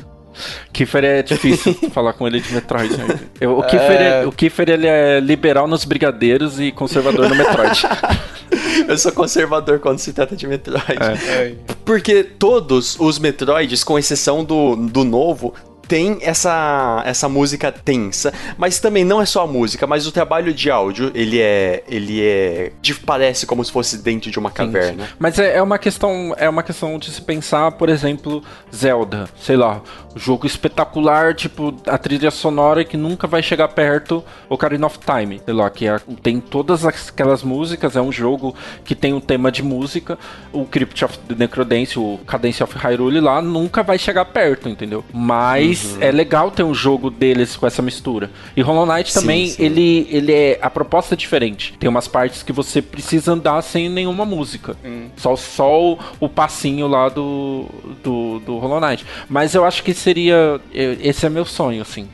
Kiefer é difícil falar com ele de Metroid. Né? Eu, o, Kiefer é... o Kiefer ele é liberal nos brigadeiros e conservador no Metroid. Eu sou conservador quando se trata de Metroid. É. Porque todos os Metroids, com exceção do, do novo, tem essa, essa música tensa, mas também não é só a música, mas o trabalho de áudio, ele é ele é parece como se fosse dentro de uma caverna. Sim. Mas é, é, uma questão é uma questão de se pensar, por exemplo, Zelda, sei lá, jogo espetacular, tipo a trilha sonora que nunca vai chegar perto Ocarina of Time, sei lá, que é, tem todas aquelas músicas, é um jogo que tem um tema de música, o Crypt of the Necrodance, o Cadence of Hyrule lá nunca vai chegar perto, entendeu? Mas mas uhum. é legal ter um jogo deles com essa mistura. E Hollow Knight também, sim, sim. Ele, ele é. A proposta é diferente. Tem umas partes que você precisa andar sem nenhuma música. Hum. Só, só o, o, passinho lá do, do, do Hollow Knight. Mas eu acho que seria. Esse é meu sonho, assim.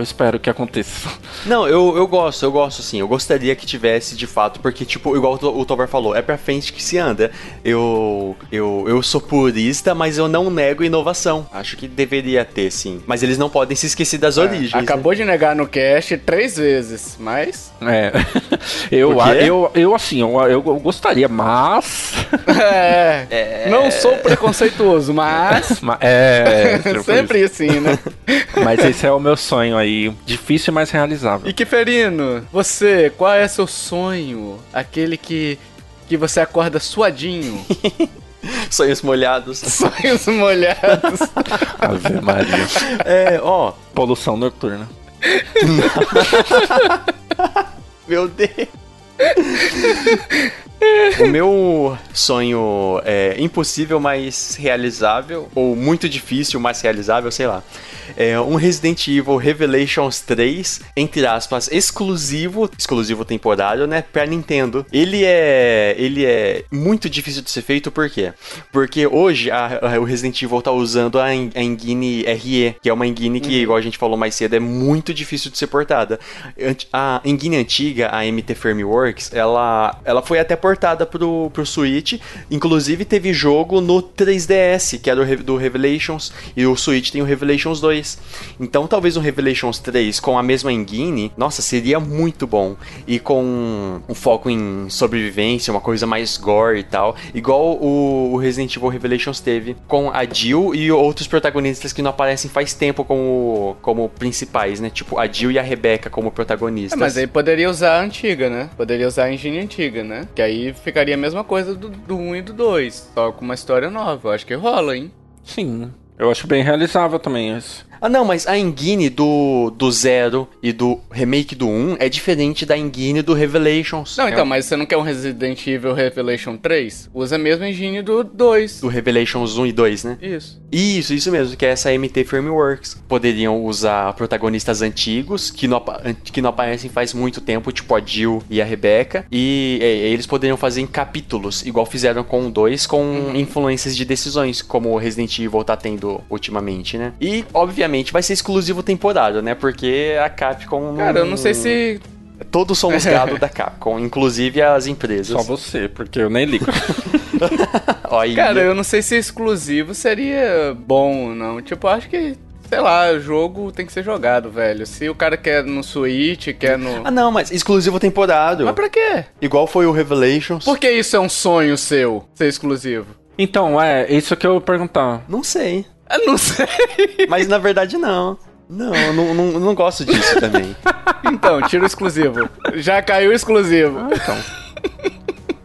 Eu espero que aconteça. Não, eu, eu gosto, eu gosto sim. Eu gostaria que tivesse de fato, porque, tipo, igual o Tovar falou, é pra frente que se anda. Eu, eu, eu sou purista, mas eu não nego inovação. Acho que deveria ter, sim. Mas eles não podem se esquecer das é, origens. Acabou né? de negar no cast três vezes, mas. É. eu, eu, eu, assim, eu, eu gostaria, mas. É. é. Não sou preconceituoso, mas. é. Sempre assim, né? Mas esse é o meu sonho aí aí difícil, mas realizável. E Kiferino, você, qual é seu sonho? Aquele que, que você acorda suadinho. Sonhos molhados. Sonhos molhados. Ave Maria. É, ó. Poluição noturna. Meu Deus. O meu sonho é impossível, mas realizável, ou muito difícil, mas realizável, sei lá é um Resident Evil Revelations 3, entre aspas, exclusivo, exclusivo temporário, né, pra Nintendo. Ele é, ele é muito difícil de ser feito, por quê? Porque hoje a, a, o Resident Evil tá usando a, a engine RE, que é uma engine que, uhum. igual a gente falou mais cedo, é muito difícil de ser portada. A engine antiga, a MT Frameworks, ela, ela foi até portada pro, pro Switch, inclusive teve jogo no 3DS, que era do, do Revelations, e o Switch tem o Revelations 2. 2. Então talvez um Revelations 3 com a mesma engine, nossa, seria muito bom. E com um foco em sobrevivência, uma coisa mais gore e tal. Igual o, Resident Evil Revelations teve com a Jill e outros protagonistas que não aparecem faz tempo como, como principais, né? Tipo a Jill e a Rebecca como protagonistas. É, mas aí poderia usar a antiga, né? Poderia usar a engine antiga, né? Que aí ficaria a mesma coisa do, do 1 e do 2, só com uma história nova. Eu acho que rola, hein? Sim. Eu acho bem realizável também isso. Ah, não, mas a engine do, do Zero e do remake do 1 é diferente da engine do Revelations. Não, então, é. mas você não quer um Resident Evil Revelation 3? Usa a mesma engine do 2. Do Revelations 1 e 2, né? Isso. Isso, isso mesmo, que é essa MT Frameworks. Poderiam usar protagonistas antigos que não, que não aparecem faz muito tempo, tipo a Jill e a Rebecca. E é, eles poderiam fazer em capítulos, igual fizeram com o 2, com uhum. influências de decisões, como o Resident Evil tá tendo ultimamente, né? E, obviamente, obviamente vai ser exclusivo temporário, né? Porque a Capcom. Cara, eu não sei se. Todos somos gado da Capcom, inclusive as empresas. Só você, porque eu nem ligo. Cara, eu não sei se exclusivo seria bom, não. Tipo, acho que sei lá, o jogo tem que ser jogado, velho. Se o cara quer no Switch, quer no. Ah, não, mas exclusivo temporário. Mas pra quê? Igual foi o Revelations. Por que isso é um sonho seu, ser exclusivo? Então, é, isso que eu vou perguntar. Não sei. Eu não sei. Mas na verdade não. Não, não, não, não gosto disso também. Então, tira o exclusivo. Já caiu o exclusivo. Ah, então.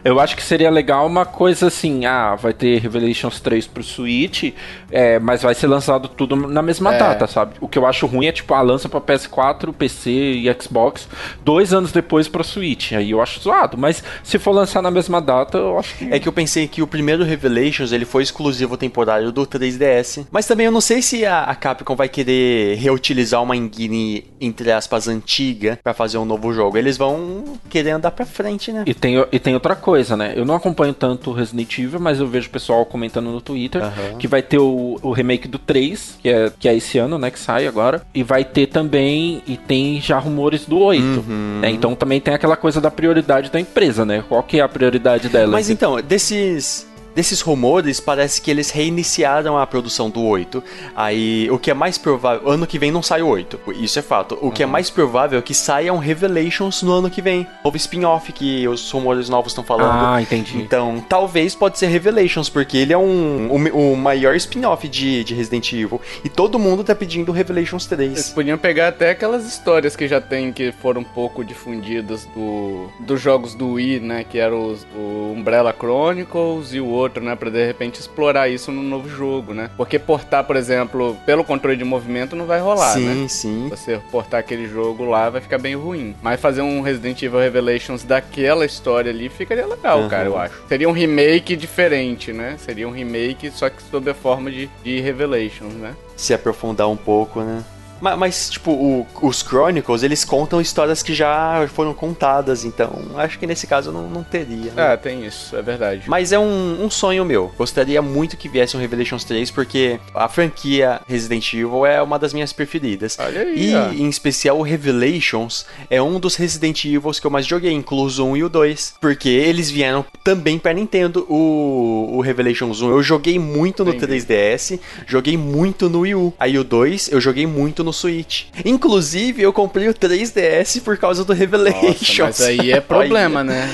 Eu acho que seria legal uma coisa assim, ah, vai ter Revelations 3 pro Switch, é, mas vai ser lançado tudo na mesma é. data, sabe? O que eu acho ruim é tipo, ah, lança pra PS4, PC e Xbox dois anos depois pro Switch. Aí eu acho zoado, mas se for lançar na mesma data, eu acho que... É que eu pensei que o primeiro Revelations, ele foi exclusivo temporário do 3DS, mas também eu não sei se a, a Capcom vai querer reutilizar uma engine, entre aspas, antiga para fazer um novo jogo. Eles vão querer andar pra frente, né? E tem, e tem outra coisa, coisa, né? Eu não acompanho tanto Resident Evil, mas eu vejo o pessoal comentando no Twitter uhum. que vai ter o, o, remake do 3, que é, que é esse ano, né? Que sai agora. E vai ter também, e tem já rumores do 8. Uhum. Né? Então também tem aquela coisa da prioridade da empresa, né? Qual que é a prioridade dela? Mas então, desses desses rumores, parece que eles reiniciaram a produção do 8. Aí, o que é mais provável. Ano que vem não sai o 8. Isso é fato. O que é mais provável é que saiam Revelations no ano que vem. Novo spin-off que os rumores novos estão falando. Ah, entendi. Então, talvez pode ser Revelations, porque ele é um o, o maior spin-off de, de Resident Evil. E todo mundo tá pedindo Revelations 3. Eles podiam pegar até aquelas histórias que já tem, que foram um pouco difundidas do, dos jogos do Wii, né? Que eram os, o Umbrella Chronicles e o outro, né? Pra de repente explorar isso no novo jogo, né? Porque portar, por exemplo, pelo controle de movimento não vai rolar, sim, né? Sim, sim. Você portar aquele jogo lá vai ficar bem ruim. Mas fazer um Resident Evil Revelations daquela história ali ficaria legal, Uhum. cara, eu acho. Seria um remake diferente, né? Seria um remake, só que sob a forma de, de Revelations, né? Se aprofundar um pouco, né? Ma- Mas, tipo, o- os Chronicles, eles contam histórias que já foram contadas, então acho que nesse caso não, não teria. né? Ah, tem isso, é verdade. Mas é um, um sonho meu. Gostaria muito que viesse um Revelations 3, porque a franquia Resident Evil é uma das minhas preferidas. Olha aí, E, ó. em especial, o Revelations é um dos Resident Evils que eu mais joguei, incluso o 1 e o 2. Porque eles vieram também pra Nintendo, o, o Revelations 1. Eu joguei muito no Entendi. 3DS, joguei muito no Wii U. Aí o 2 eu joguei muito no Switch. Inclusive, eu comprei o 3DS por causa do Revelations. Nossa, mas aí é problema, né?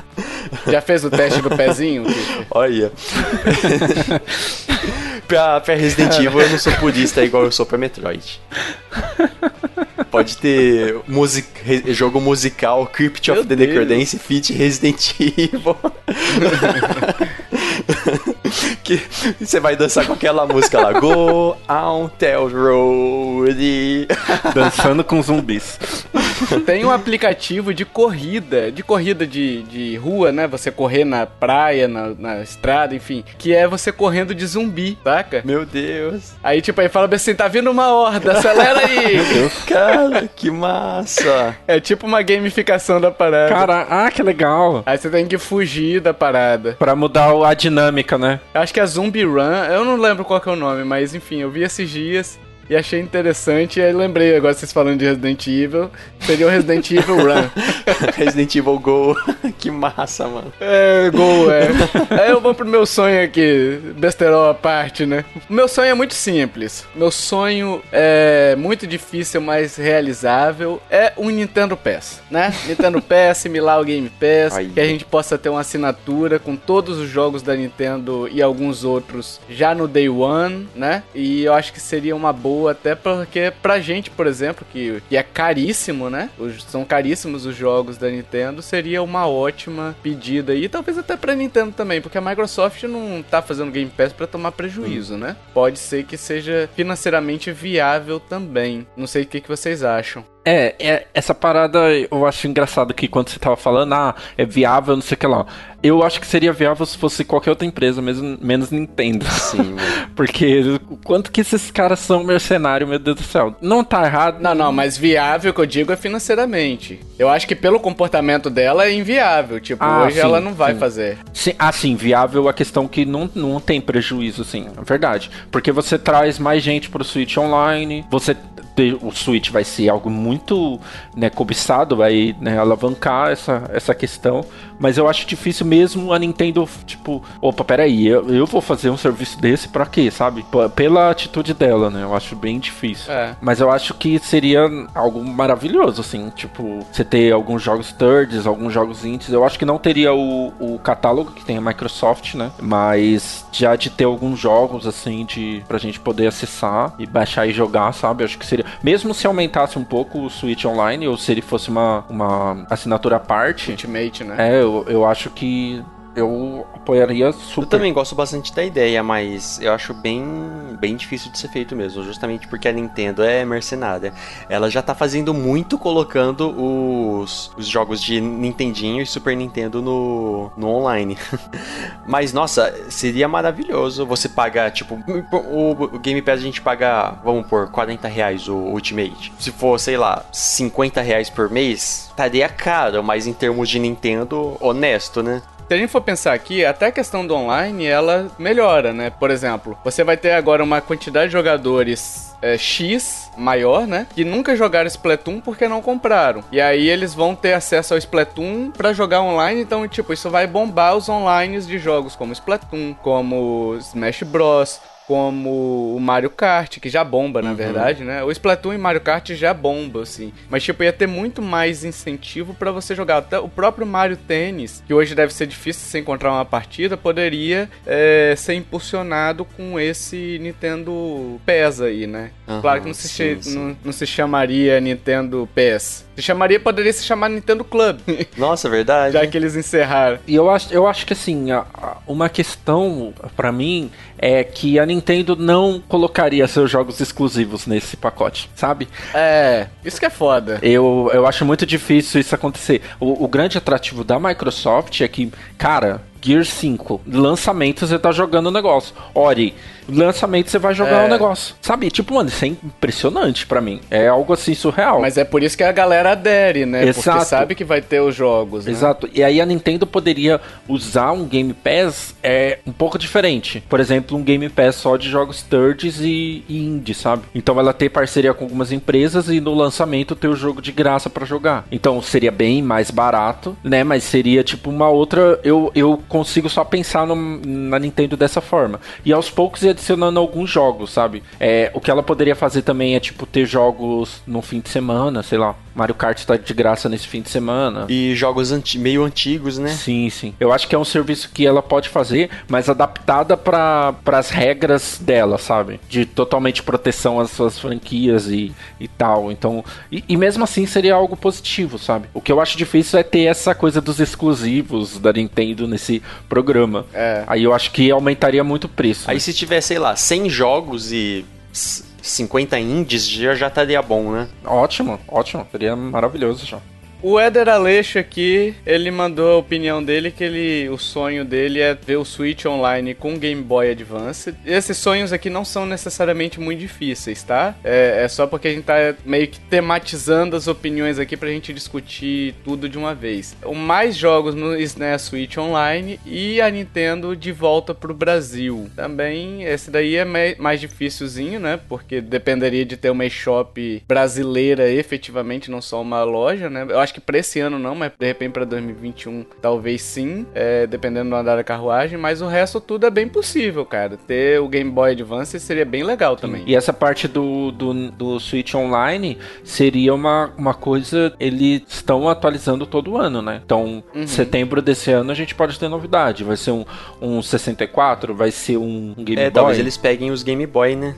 Já fez o teste do pezinho? Olha. pra, pra Resident Evil eu não sou purista igual eu sou pra Metroid. Pode ter music, jogo musical Crypt of Meu the Deus. Necrodancy feat Resident Evil. que você vai dançar com aquela música lá. Go on tell road. Dançando com zumbis. Tem um aplicativo de corrida, de corrida de, de rua, né? Você correr na praia, na, na estrada, enfim. Que é você correndo de zumbi, saca? Meu Deus. Aí, tipo, aí fala assim, tá vindo uma horda, acelera aí! Cara, que massa. É tipo uma gamificação da parada. Cara, ah, que legal. Aí você tem que fugir da parada. Pra mudar a dinâmica, né? Acho que é Zombie Run, eu não lembro qual que é o nome, mas enfim, eu vi esses dias e achei interessante. E aí lembrei, agora vocês falando de Resident Evil, seria o Resident Evil Run. Resident Evil Go. que massa, mano. É, gol, é. Aí eu vou pro meu sonho aqui, besterol à parte, né? O meu sonho é muito simples. Meu sonho é muito difícil, mas realizável. É um Nintendo Pass, né? Nintendo Pass, similar ao Game Pass, que a gente possa ter uma assinatura com todos os jogos da Nintendo e alguns outros já no Day One, né? E eu acho que seria uma boa, até porque pra gente, por exemplo, que, que é caríssimo, né? Os- são caríssimos os jogos da Nintendo, seria uma ótima pedida. E talvez até pra Nintendo também, porque a Microsoft não tá fazendo Game Pass pra tomar prejuízo, né? Pode ser que seja financeiramente viável também. Não sei o que, que vocês acham. É, é, essa parada eu acho engraçado que quando você tava falando, ah, é viável, não sei o que lá. Eu acho que seria viável se fosse qualquer outra empresa, mesmo, menos Nintendo. Sim. Porque o quanto que esses caras são mercenários, meu Deus do céu. Não tá errado. Não, não, mas viável que eu digo é financeiramente. Eu acho que pelo comportamento dela é inviável. Tipo, Ah, hoje sim, ela não vai sim. fazer. Sim, ah, sim, viável a questão que não, não tem prejuízo, sim, é verdade. Porque você traz mais gente pro Switch Online, você o Switch vai ser algo muito né, cobiçado, vai né, alavancar essa, essa questão. Mas eu acho difícil mesmo a Nintendo, tipo, opa, peraí, eu, eu vou fazer um serviço desse pra quê, sabe? P- Pela atitude dela, né? Eu acho bem difícil. É. Mas eu acho que seria algo maravilhoso, assim, tipo, você ter alguns jogos thirds, alguns jogos indies. Eu acho que não teria o, o catálogo que tem a Microsoft, né? Mas já de ter alguns jogos, assim, de pra gente poder acessar e baixar e jogar, sabe? Eu acho que seria. Mesmo se aumentasse um pouco o Switch Online, ou se ele fosse uma, uma assinatura à parte, Ultimate, né? é, eu, eu acho que eu apoiaria super. Eu também gosto bastante da ideia, mas eu acho bem, bem difícil de ser feito mesmo, justamente porque a Nintendo é mercenária. Ela já tá fazendo muito colocando os, os jogos de Nintendinho e Super Nintendo no, no online. mas nossa, seria maravilhoso você pagar, tipo, o, o Game Pass a gente paga, vamos por 40 reais o Ultimate. Se for, sei lá, 50 reais por mês, estaria caro, mas em termos de Nintendo, honesto, né? Se a gente for pensar aqui, até a questão do online, ela melhora, né? Por exemplo, você vai ter agora uma quantidade de jogadores é, X maior, né? Que nunca jogaram Splatoon porque não compraram. E aí eles vão ter acesso ao Splatoon para jogar online. Então, tipo, isso vai bombar os online de jogos como Splatoon, como Smash Bros como o Mario Kart, que já bomba, na uhum. verdade, né? O Splatoon e Mario Kart já bomba, assim. Mas, tipo, ia ter muito mais incentivo para você jogar. Até o próprio Mario Tennis, que hoje deve ser difícil você encontrar uma partida, poderia é, ser impulsionado com esse Nintendo PES aí, né? Uhum, claro que não se, sim, sim. Não, não se chamaria Nintendo PES. Se chamaria, poderia se chamar Nintendo Club. Nossa, verdade. Já que eles encerraram. E eu acho, eu acho que assim, uma questão para mim é que a Nintendo não colocaria seus jogos exclusivos nesse pacote, sabe? É, isso que é foda. Eu, eu acho muito difícil isso acontecer. O, o grande atrativo da Microsoft é que, cara, Gear 5, lançamento você tá jogando o negócio. Ori, lançamento você vai jogar o é. um negócio. Sabe? Tipo, mano, isso é impressionante para mim. É algo assim surreal. Mas é por isso que a galera adere, né? Exato. Porque sabe que vai ter os jogos. Né? Exato. E aí a Nintendo poderia usar um Game Pass é um pouco diferente. Por exemplo, um Game Pass só de jogos thirds e, e indie, sabe? Então ela ter parceria com algumas empresas e no lançamento ter o jogo de graça para jogar. Então seria bem mais barato, né? Mas seria tipo uma outra. Eu, eu consigo só pensar no, na Nintendo dessa forma. E aos poucos ia adicionando alguns jogos, sabe? É, o que ela poderia fazer também é, tipo, ter jogos no fim de semana, sei lá. Mario Kart está de graça nesse fim de semana. E jogos anti meio antigos, né? Sim, sim. Eu acho que é um serviço que ela pode fazer, mas adaptada para as regras dela, sabe? De totalmente proteção às suas franquias e, e tal. Então, e, e mesmo assim seria algo positivo, sabe? O que eu acho difícil é ter essa coisa dos exclusivos da Nintendo nesse programa. É. Aí eu acho que aumentaria muito o preço. Aí né? se tiver, sei lá, 100 jogos e 50 indies já, já estaria bom, né? Ótimo, ótimo. Seria maravilhoso já. O Éder Aleixo aqui, ele mandou a opinião dele que ele, o sonho dele é ver o Switch online com Game Boy Advance. Esses sonhos aqui não são necessariamente muito difíceis, tá? É, é só porque a gente tá meio que tematizando as opiniões aqui pra gente discutir tudo de uma vez. O mais jogos no SNES Switch Online e a Nintendo de volta pro Brasil. Também, esse daí é mais difícilzinho, né? Porque dependeria de ter uma eShop brasileira efetivamente, não só uma loja, né? Eu acho que pra esse ano não, mas de repente pra 2021 talvez sim, é, dependendo do andar da carruagem, mas o resto tudo é bem possível, cara. Ter o Game Boy Advance seria bem legal também. E essa parte do, do, do Switch Online seria uma, uma coisa, eles estão atualizando todo ano, né? Então, uhum. setembro desse ano a gente pode ter novidade. Vai ser um, um 64, vai ser um Game é, Boy. Talvez eles peguem os Game Boy, né?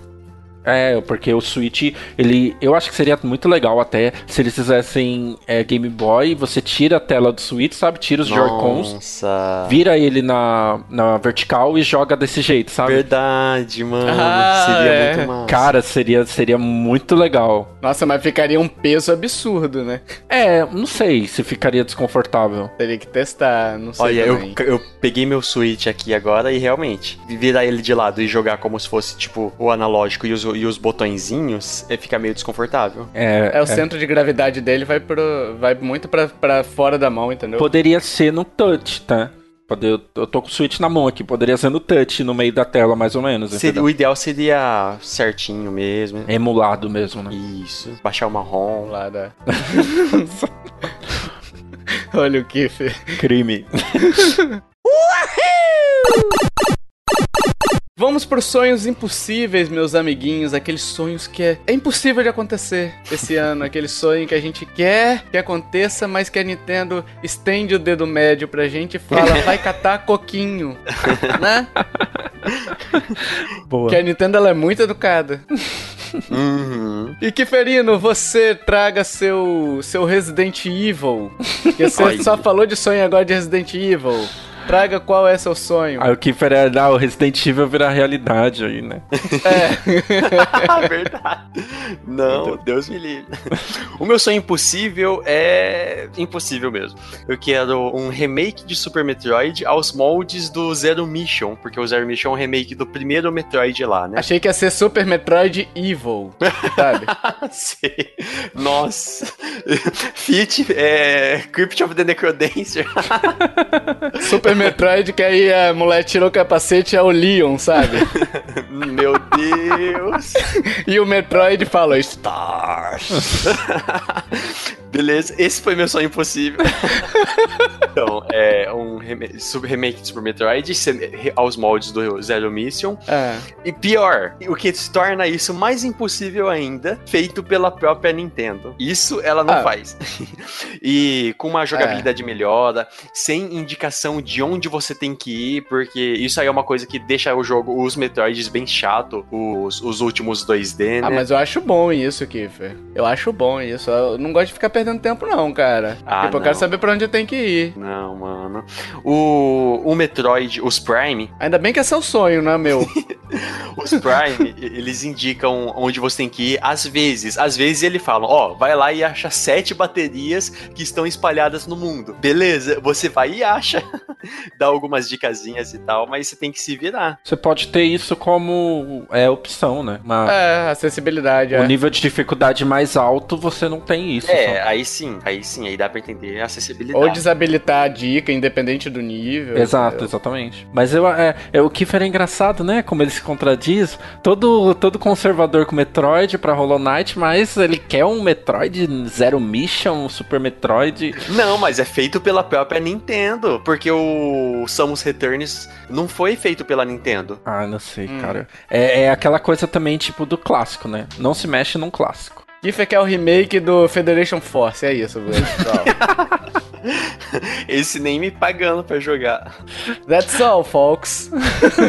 É, porque o Switch, ele. Eu acho que seria muito legal até se eles fizessem é, Game Boy, você tira a tela do Switch, sabe? Tira os Joy-Cons, vira ele na, na vertical e joga desse jeito, sabe? Verdade, mano. Ah, seria é. muito massa. Cara, seria, seria muito legal. Nossa, mas ficaria um peso absurdo, né? É, não sei se ficaria desconfortável. Teria que testar, não sei. Olha, eu, eu peguei meu Switch aqui agora e realmente, virar ele de lado e jogar como se fosse, tipo, o analógico e os e os botõezinhos, é, fica meio desconfortável. É, é o é. centro de gravidade dele vai, pro, vai muito pra, pra fora da mão, entendeu? Poderia ser no touch, tá? Eu tô com o Switch na mão aqui, poderia ser no touch, no meio da tela, mais ou menos. Seria, o ideal seria certinho mesmo. Emulado mesmo, né? Isso. Baixar uma ROM lá da. Olha o que. Crime. Vamos os sonhos impossíveis, meus amiguinhos. Aqueles sonhos que é, é impossível de acontecer esse ano. Aquele sonho que a gente quer que aconteça, mas que a Nintendo estende o dedo médio pra gente e fala: vai catar coquinho. né? Boa. Que a Nintendo ela é muito educada. Uhum. E que Ferino, você traga seu, seu Resident Evil. Porque você só falou de sonho agora de Resident Evil. Traga qual é seu sonho. Aí o Kiefer é dar o Resident Evil virar realidade aí, né? É. Verdade. Não, Deus me livre. O meu sonho impossível é impossível mesmo. Eu quero um remake de Super Metroid aos moldes do Zero Mission, porque o Zero Mission é um remake do primeiro Metroid lá, né? Achei que ia ser Super Metroid Evil, sabe? Sei. Nossa. Fit é Crypt of the Necrodancer. Super Metroid que aí a mulher tira o capacete é o Leon, sabe? Meu Deus! e o Metroid fala Stars. Beleza, esse foi meu sonho impossível. então, é um remake, remake de Super Metroid aos moldes do Zero Mission. É. E pior, o que torna isso mais impossível ainda, feito pela própria Nintendo. Isso ela não Ah. faz. e com uma jogabilidade melhora, sem indicação de onde você tem que ir, porque isso aí é uma coisa que deixa o jogo, os Metroids bem chato, os, os últimos 2D, né? Ah, mas eu acho bom isso, Kiffer. Eu acho bom isso. Eu não gosto de ficar perdendo tempo, não, cara. Ah, tipo, eu quero não. saber pra onde eu tenho que ir. Não, mano. O, o Metroid, os Prime, Ainda bem que é seu sonho, não é meu. os Prime, eles indicam onde você tem que ir às vezes. Às vezes eles falam, ó, vai lá e acha sete baterias que estão espalhadas no mundo. Beleza, você vai e acha. Dá algumas dicasinhas e tal, mas você tem que se virar. Você pode ter isso como é, opção, né? Uma- é, acessibilidade, O é. nível de dificuldade mais alto, você não tem isso. É, só. aí sim, aí sim, aí dá pra entender a acessibilidade. Ou desabilitar a dica, independente do nível. Exato, exatamente. Mas eu, é, é, o Kiefer é engraçado, né? Como ele se contradiz. Todo, todo conservador com Metroid pra Hollow Knight, mas ele quer um Metroid Zero Mission, um Super Metroid. Não, mas é feito pela própria Nintendo, porque o Samus Returns não foi feito pela Nintendo. Ah, não sei, Hum. cara. É, é aquela coisa também, tipo, do clássico, né? Não se mexe num clássico. Kiffer quer o remake do Federation Force, é isso, pessoal. Esse nem me pagando pra jogar. That's all, folks.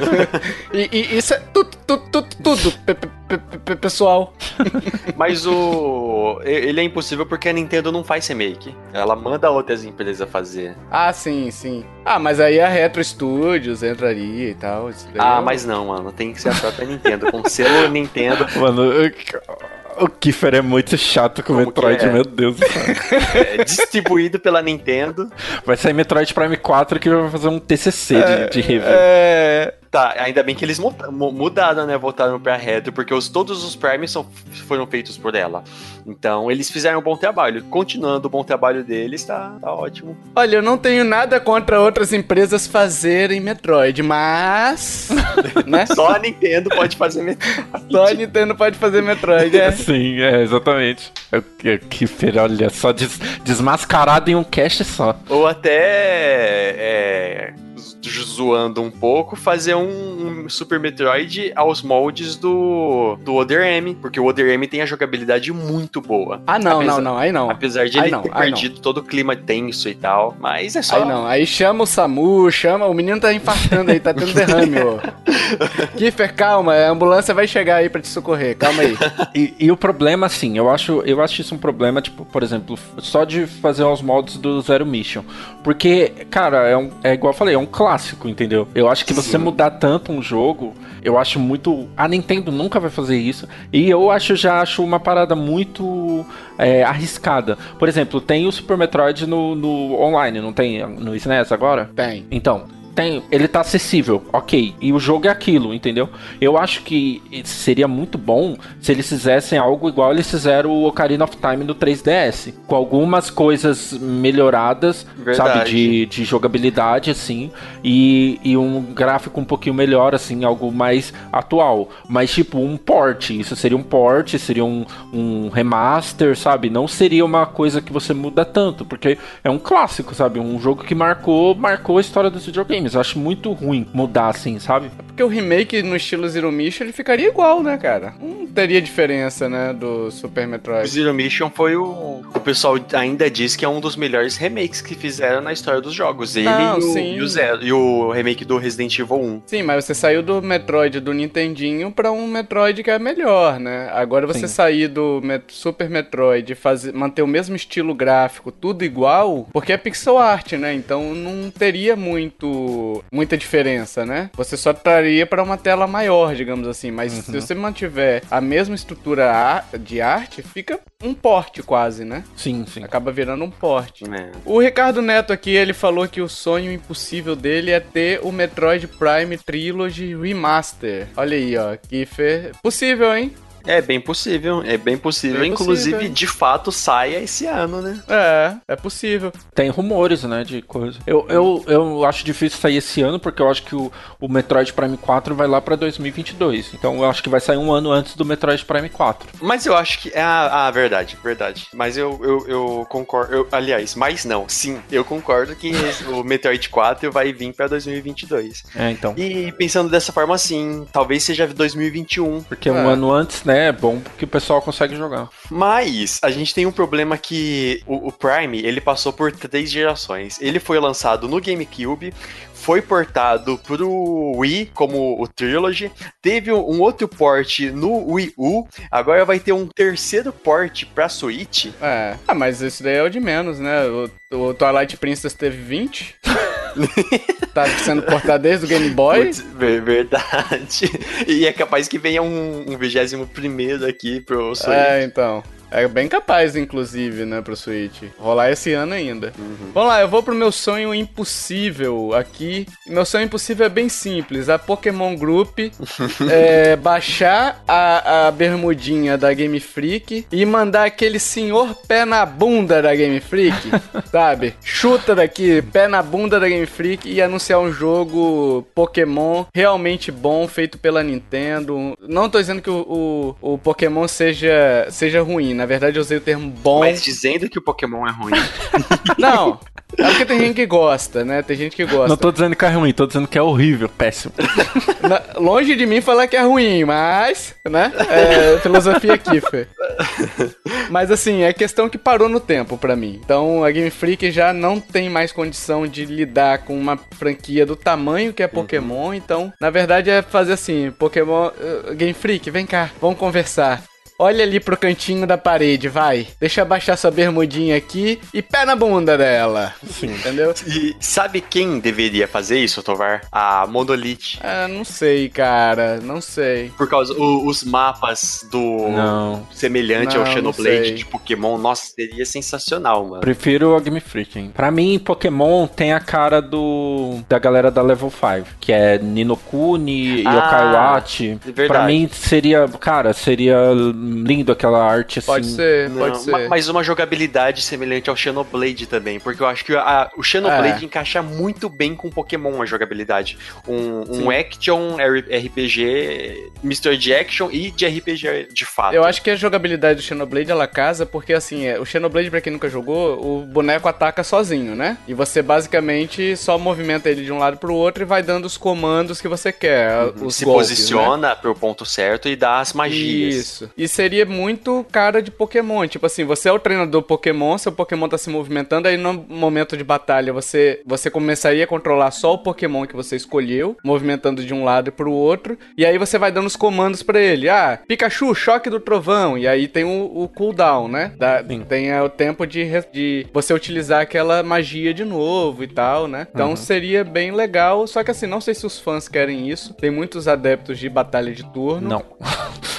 e, e isso é tudo, tudo, tudo, tudo, pe- pe- pe- pe- pessoal. Mas o. Ele é impossível porque a Nintendo não faz remake. Ela manda outras empresas fazer. Ah, sim, sim. Ah, mas aí a Retro Studios entraria e tal. Ah, eu- mas não, mano. Tem que ser a própria Nintendo. Com selo Nintendo. Mano, o, o Kiefer é muito chato com o Como Metroid, é? meu Deus do céu. é, distribuído pela Nintendo. Vai sair Metroid Prime 4 que vai fazer um TCC de, de review. É. Tá, ainda bem que eles mu- mu- mudaram, né? Voltaram pra retro, porque os, todos os Primes são, foram feitos por ela. Então, eles fizeram um bom trabalho. Continuando o bom trabalho deles, tá, tá ótimo. Olha, eu não tenho nada contra outras empresas fazerem Metroid, mas. né? Só a Nintendo pode fazer Metroid. Só a Nintendo pode fazer Metroid, é. Sim, é, exatamente. É, Kiefer, olha, só des- desmascarado em um cast só. Ou até. é, zo- zoando um pouco, fazer um, um Super Metroid aos moldes do, do Other M, porque o Other M tem a jogabilidade muito boa. Ah, não, Apesar- não, não, aí não. Apesar de Aí ele não, ter aí não. perdido todo o clima tenso e tal, mas é só. Aí não, aí chama o SAMU, chama. O menino tá infartando aí, tá tendo derrame, ô. Kiffer, calma, a ambulância vai chegar aí pra te socorrer, calma aí. E, e o problema, assim, eu acho, eu acho isso um problema, tipo, por exemplo, só de fazer os moldes do Zero Mission. Porque, cara, é, um, é igual eu falei, é um clássico, entendeu? Eu acho que você mudar tanto um jogo, eu acho muito. A Nintendo nunca vai fazer isso. E eu acho, já acho uma parada muito é, arriscada. Por exemplo, tem o Super Metroid no, no online, não tem no SNES agora? Tem. Então, tem, ele tá acessível, ok. E o jogo é aquilo, entendeu? Eu acho que seria muito bom se eles fizessem algo igual eles fizeram o Ocarina of Time no 3DS. Com algumas coisas melhoradas, Verdade. sabe? De, de jogabilidade, assim. E, e um gráfico um pouquinho melhor, assim, algo mais atual. Mas, tipo, um port. Isso seria um port, seria um, um remaster, sabe? Não seria uma coisa que você muda tanto, porque é um clássico, sabe? Um jogo que marcou, marcou a história dos videogames. Eu acho muito ruim mudar assim, sabe? Porque o remake no estilo Zero Mission ele ficaria igual, né, cara? Não teria diferença, né, do Super O Metroid. Zero Mission foi o. O pessoal ainda diz que é um dos melhores remakes que fizeram na história dos jogos. Ele Não, e, o, e o Zero. E o remake do Resident Evil 1. Sim, mas você saiu do Metroid do Nintendinho pra um Metroid que é melhor, né? Agora você Sim. sair do Met- Super Metroid e fazer, manter o mesmo estilo gráfico, tudo igual, porque é pixel art, né? Então não teria muito muita diferença, né? Você só traria pra uma tela maior, digamos assim. Mas se você mantiver a mesma estrutura de arte, fica um porte quase, né? Sim, sim. Acaba virando um porte. né? O Ricardo Neto aqui, ele falou que o sonho impossível dele é ter o Metroid Prime Trilogy Remaster. Olha aí, ó, que fe... possível, hein? É bem possível, é bem possível. Bem Inclusive, possível. de fato, saia esse ano, né? É, é possível. Tem rumores, né, de coisa. Eu, eu, eu acho difícil sair esse ano, porque eu acho que o, o Metroid Prime 4 vai lá pra 2022. Então eu acho que vai sair um ano antes do Metroid Prime 4. Mas eu acho que. Ah, ah, verdade, verdade. Mas eu, eu, eu concordo. eu- aliás, mas não, sim, eu concordo que o Metroid 4 vai vir pra 2022. É, então. E pensando dessa forma, sim, talvez seja 2021. Porque um É. ano antes, né, é bom porque o pessoal consegue jogar. Mas a gente tem um problema que o, o Prime ele passou por três gerações. Ele foi lançado no GameCube, foi portado pro Wii como o Trilogy, teve um, um outro port no Wii U, agora vai ter um terceiro port pra Switch. É. Ah, mas isso daí é o de menos, né? O, o Twilight Princess teve 20. tá sendo portado desde o Game Boy. Putz, ver- verdade. E é capaz que venha um, um 21 primeiro aqui pro Switch. É, então. É bem capaz, inclusive, né, pro Switch. Rolar esse ano ainda. Vamos lá, eu vou pro meu sonho impossível aqui. Meu sonho impossível é bem simples. A Pokémon Group é, baixar a, a bermudinha da Game Freak e mandar aquele senhor pé na bunda da Game Freak, sabe? Chuta daqui, pé na bunda da Game Freak e anunciar um jogo Pokémon realmente bom, feito pela Nintendo. Não tô dizendo que o, o, o Pokémon seja, seja ruim, na verdade eu usei o termo bom. Mas dizendo que o Pokémon é ruim. Não, é porque tem gente que gosta, né? Tem gente que gosta. Não tô dizendo que é ruim, tô dizendo que é horrível, péssimo. Na- longe de mim falar que é ruim, mas, né? É, filosofia Kiffer. Mas assim, é questão que parou no tempo pra mim. Então a Game Freak já não tem mais condição de lidar com uma franquia do tamanho que é Pokémon. Então, na verdade, é fazer assim: Pokémon. eh, Game Freak, vem cá, vamos conversar. Olha ali pro cantinho da parede, vai. Deixa abaixar sua bermudinha aqui e pé na bunda dela. Sim. Entendeu? E sabe quem deveria fazer isso, Tovar? A Monolith. Ah, não sei, cara. Não sei. Por causa o- os mapas do Não. semelhante Não, ao Xenoblade de Pokémon, nossa, seria sensacional, mano. Prefiro a Game Freak, hein? Pra mim, Pokémon tem a cara do da galera da Level 5, que é Ninokuni, Ah, Yokai Watch. verdade. Pra mim seria, cara, seria lindo aquela arte assim. Pode ser, Não, pode ser. Mas uma jogabilidade semelhante ao Xenoblade também, porque eu acho que a- o Xenoblade É. encaixa muito bem com Pokémon a jogabilidade. Um, um action RPG, mistura de action e de RPG de fato. Eu acho que a jogabilidade do Xenoblade ela casa porque assim, é, o Xenoblade pra quem nunca jogou, o boneco ataca sozinho, né? E você basicamente só movimenta ele de um lado pro outro e vai dando os comandos que você quer, os Uhum. se golpes, né? posiciona pro ponto certo e dá as magias. Isso. E seria muito cara de Pokémon. Tipo assim, você é o treinador Pokémon, seu Pokémon tá se movimentando, aí no momento de batalha você, você começaria a controlar só o Pokémon que você escolheu, movimentando de um lado pro outro, e aí você vai dando os comandos pra ele. Ah, Pikachu, choque do trovão. E aí tem o, o cooldown, né? Da- tem é, o tempo de, de você utilizar aquela magia de novo e tal, né? Então seria bem legal, só que assim, não sei se os fãs querem isso. Tem muitos adeptos de batalha de turno. Não.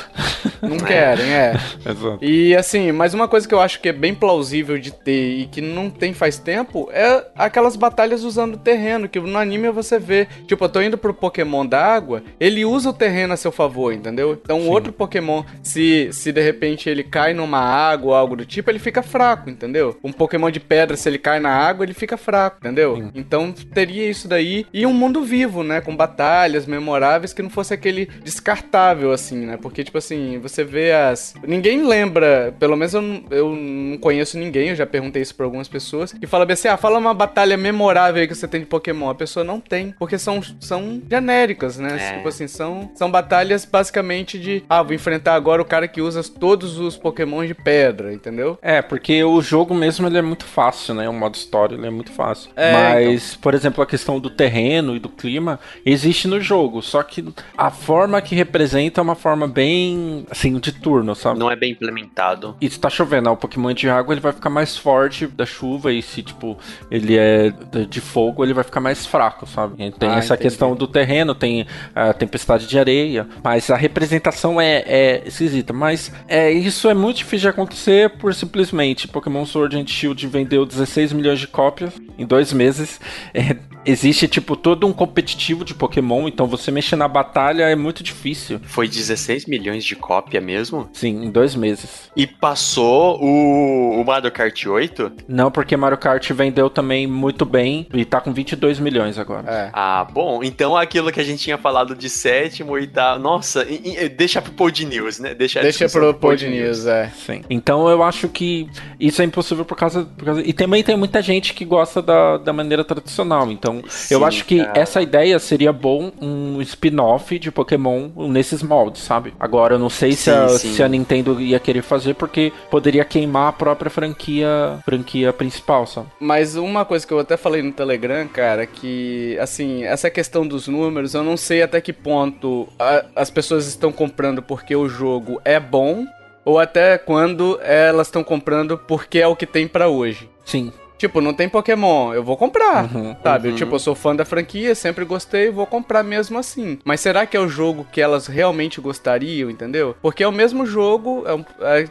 Não querem, é. Exato. E assim, mas uma coisa que eu acho que é bem plausível de ter e que não tem faz tempo é aquelas batalhas usando terreno, que no anime você vê. Tipo, eu tô indo pro Pokémon da água, ele usa o terreno a seu favor, entendeu? Então, outro Pokémon, se, se de repente ele cai numa água ou algo do tipo, ele fica fraco, entendeu? Um Pokémon de pedra, se ele cai na água, ele fica fraco, entendeu? Então, teria isso daí. E um mundo vivo, né? Com batalhas memoráveis que não fosse aquele descartável, assim, né? Porque, tipo assim, você vê as. Ninguém lembra, pelo menos eu, não- eu não conheço ninguém, eu já perguntei isso pra algumas pessoas, que fala bem assim: ah, fala uma batalha memorável aí que você tem de Pokémon. A pessoa não tem, porque são, são genéricas, né? É. Tipo assim, são, são batalhas basicamente de. Ah, vou enfrentar agora o cara que usa todos os Pokémon de pedra, entendeu? É, porque o jogo mesmo ele é muito fácil, né? O modo história ele é muito fácil. É, Mas, por exemplo, a questão do terreno e do clima existe no jogo, só que a forma que representa é uma forma bem, assim, de turno, sabe? Não é bem implementado. E se tá chovendo, né? o Pokémon de água ele vai ficar mais forte da chuva e se, tipo, ele é de- de fogo, ele vai ficar mais fraco, sabe? E Tem Ah, essa entendi. questão do terreno, tem a tempestade de areia, mas a representação é, é esquisita. Mas é, isso é muito difícil de acontecer por simplesmente Pokémon Sword and Shield vendeu 16 milhões de cópias em dois meses. É, existe, tipo, todo um competitivo de Pokémon, então você mexer na batalha é muito difícil. Foi 16 milhões de cópias. Cópia mesmo? Sim, em dois meses. E passou o, o Mario Kart 8? Não, porque Mario Kart vendeu também muito bem e tá com 22 milhões agora. É. Ah, bom. Então aquilo que a gente tinha falado de sétimo e tal. Nossa, e- e- deixa pro Pod News, né? Deixa, a Deixa pro Pod News, é. Sim. Então eu acho que isso é impossível por causa, por causa- E também tem muita gente que gosta da, da maneira tradicional. Então Sim, eu acho que cara. essa ideia seria bom um spin-off de Pokémon nesses moldes, sabe? Agora eu não sei se, a, sim. se a Nintendo ia querer fazer porque poderia queimar a própria franquia, franquia principal, sabe? Mas uma coisa que eu até falei no Telegram, cara, que assim, essa questão dos números, eu não sei até que ponto a- as pessoas estão comprando porque o jogo é bom ou até quando elas estão comprando porque é o que tem pra hoje. Sim. Tipo, não tem Pokémon, eu vou comprar, Uhum, sabe? uhum. Tipo, eu sou fã da franquia, sempre gostei, vou comprar mesmo assim. Mas será que é o jogo que elas realmente gostariam, entendeu? Porque é o mesmo jogo, é um-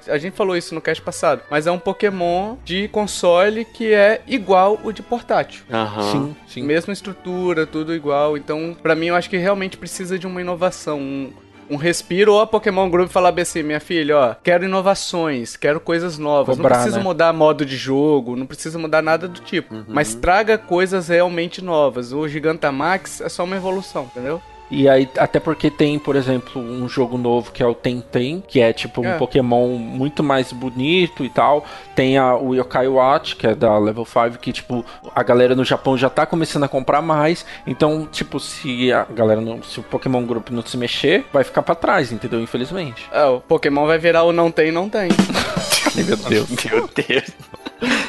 a, a gente falou isso no cast passado, mas é um Pokémon de console que é igual o de portátil. Aham. Sim, sim. Mesma estrutura, tudo igual. Então, pra mim, eu acho que realmente precisa de uma inovação. Um, um respiro, ou a Pokémon Group falar bem assim, minha filha, ó, quero inovações, quero coisas novas. Cobrar, não precisa né? mudar modo de jogo, não precisa mudar nada do tipo. Mas traga coisas realmente novas. O Gigantamax é só uma evolução, entendeu? E aí, até porque tem, por exemplo, um jogo novo que é o Tenten, que é tipo um É. Pokémon muito mais bonito e tal. Tem a, o Yokai Watch, que é da Level 5, que tipo, a galera no Japão já tá começando a comprar mais. Então, tipo, se a galera não, se o Pokémon Group não se mexer, vai ficar pra trás, entendeu? Infelizmente. É, o Pokémon vai virar o não tem, não tem. Meu Deus. Meu Deus.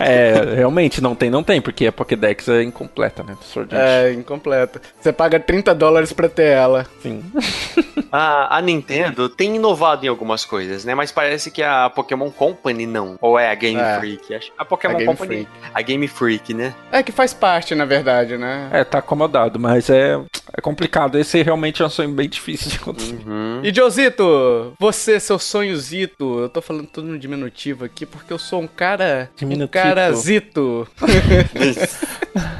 é, realmente, não tem, não tem, porque a Pokédex é incompleta, né? É, incompleta. Você paga 30 dólares pra ter ela. Sim. A, a Nintendo tem inovado em algumas coisas, né? Mas parece que a Pokémon Company não. Ou é a Game É. Freak? Acho- A Pokémon A Game Company. Freak. A Game Freak, né? É que faz parte, na verdade, né? É, tá acomodado, mas é, é complicado. Esse realmente é um sonho bem difícil de acontecer. Uhum. E Josito, você, seu sonhozito, eu tô falando tudo no diminutivo aqui porque eu sou um cara. Um Diminutivo. carazito.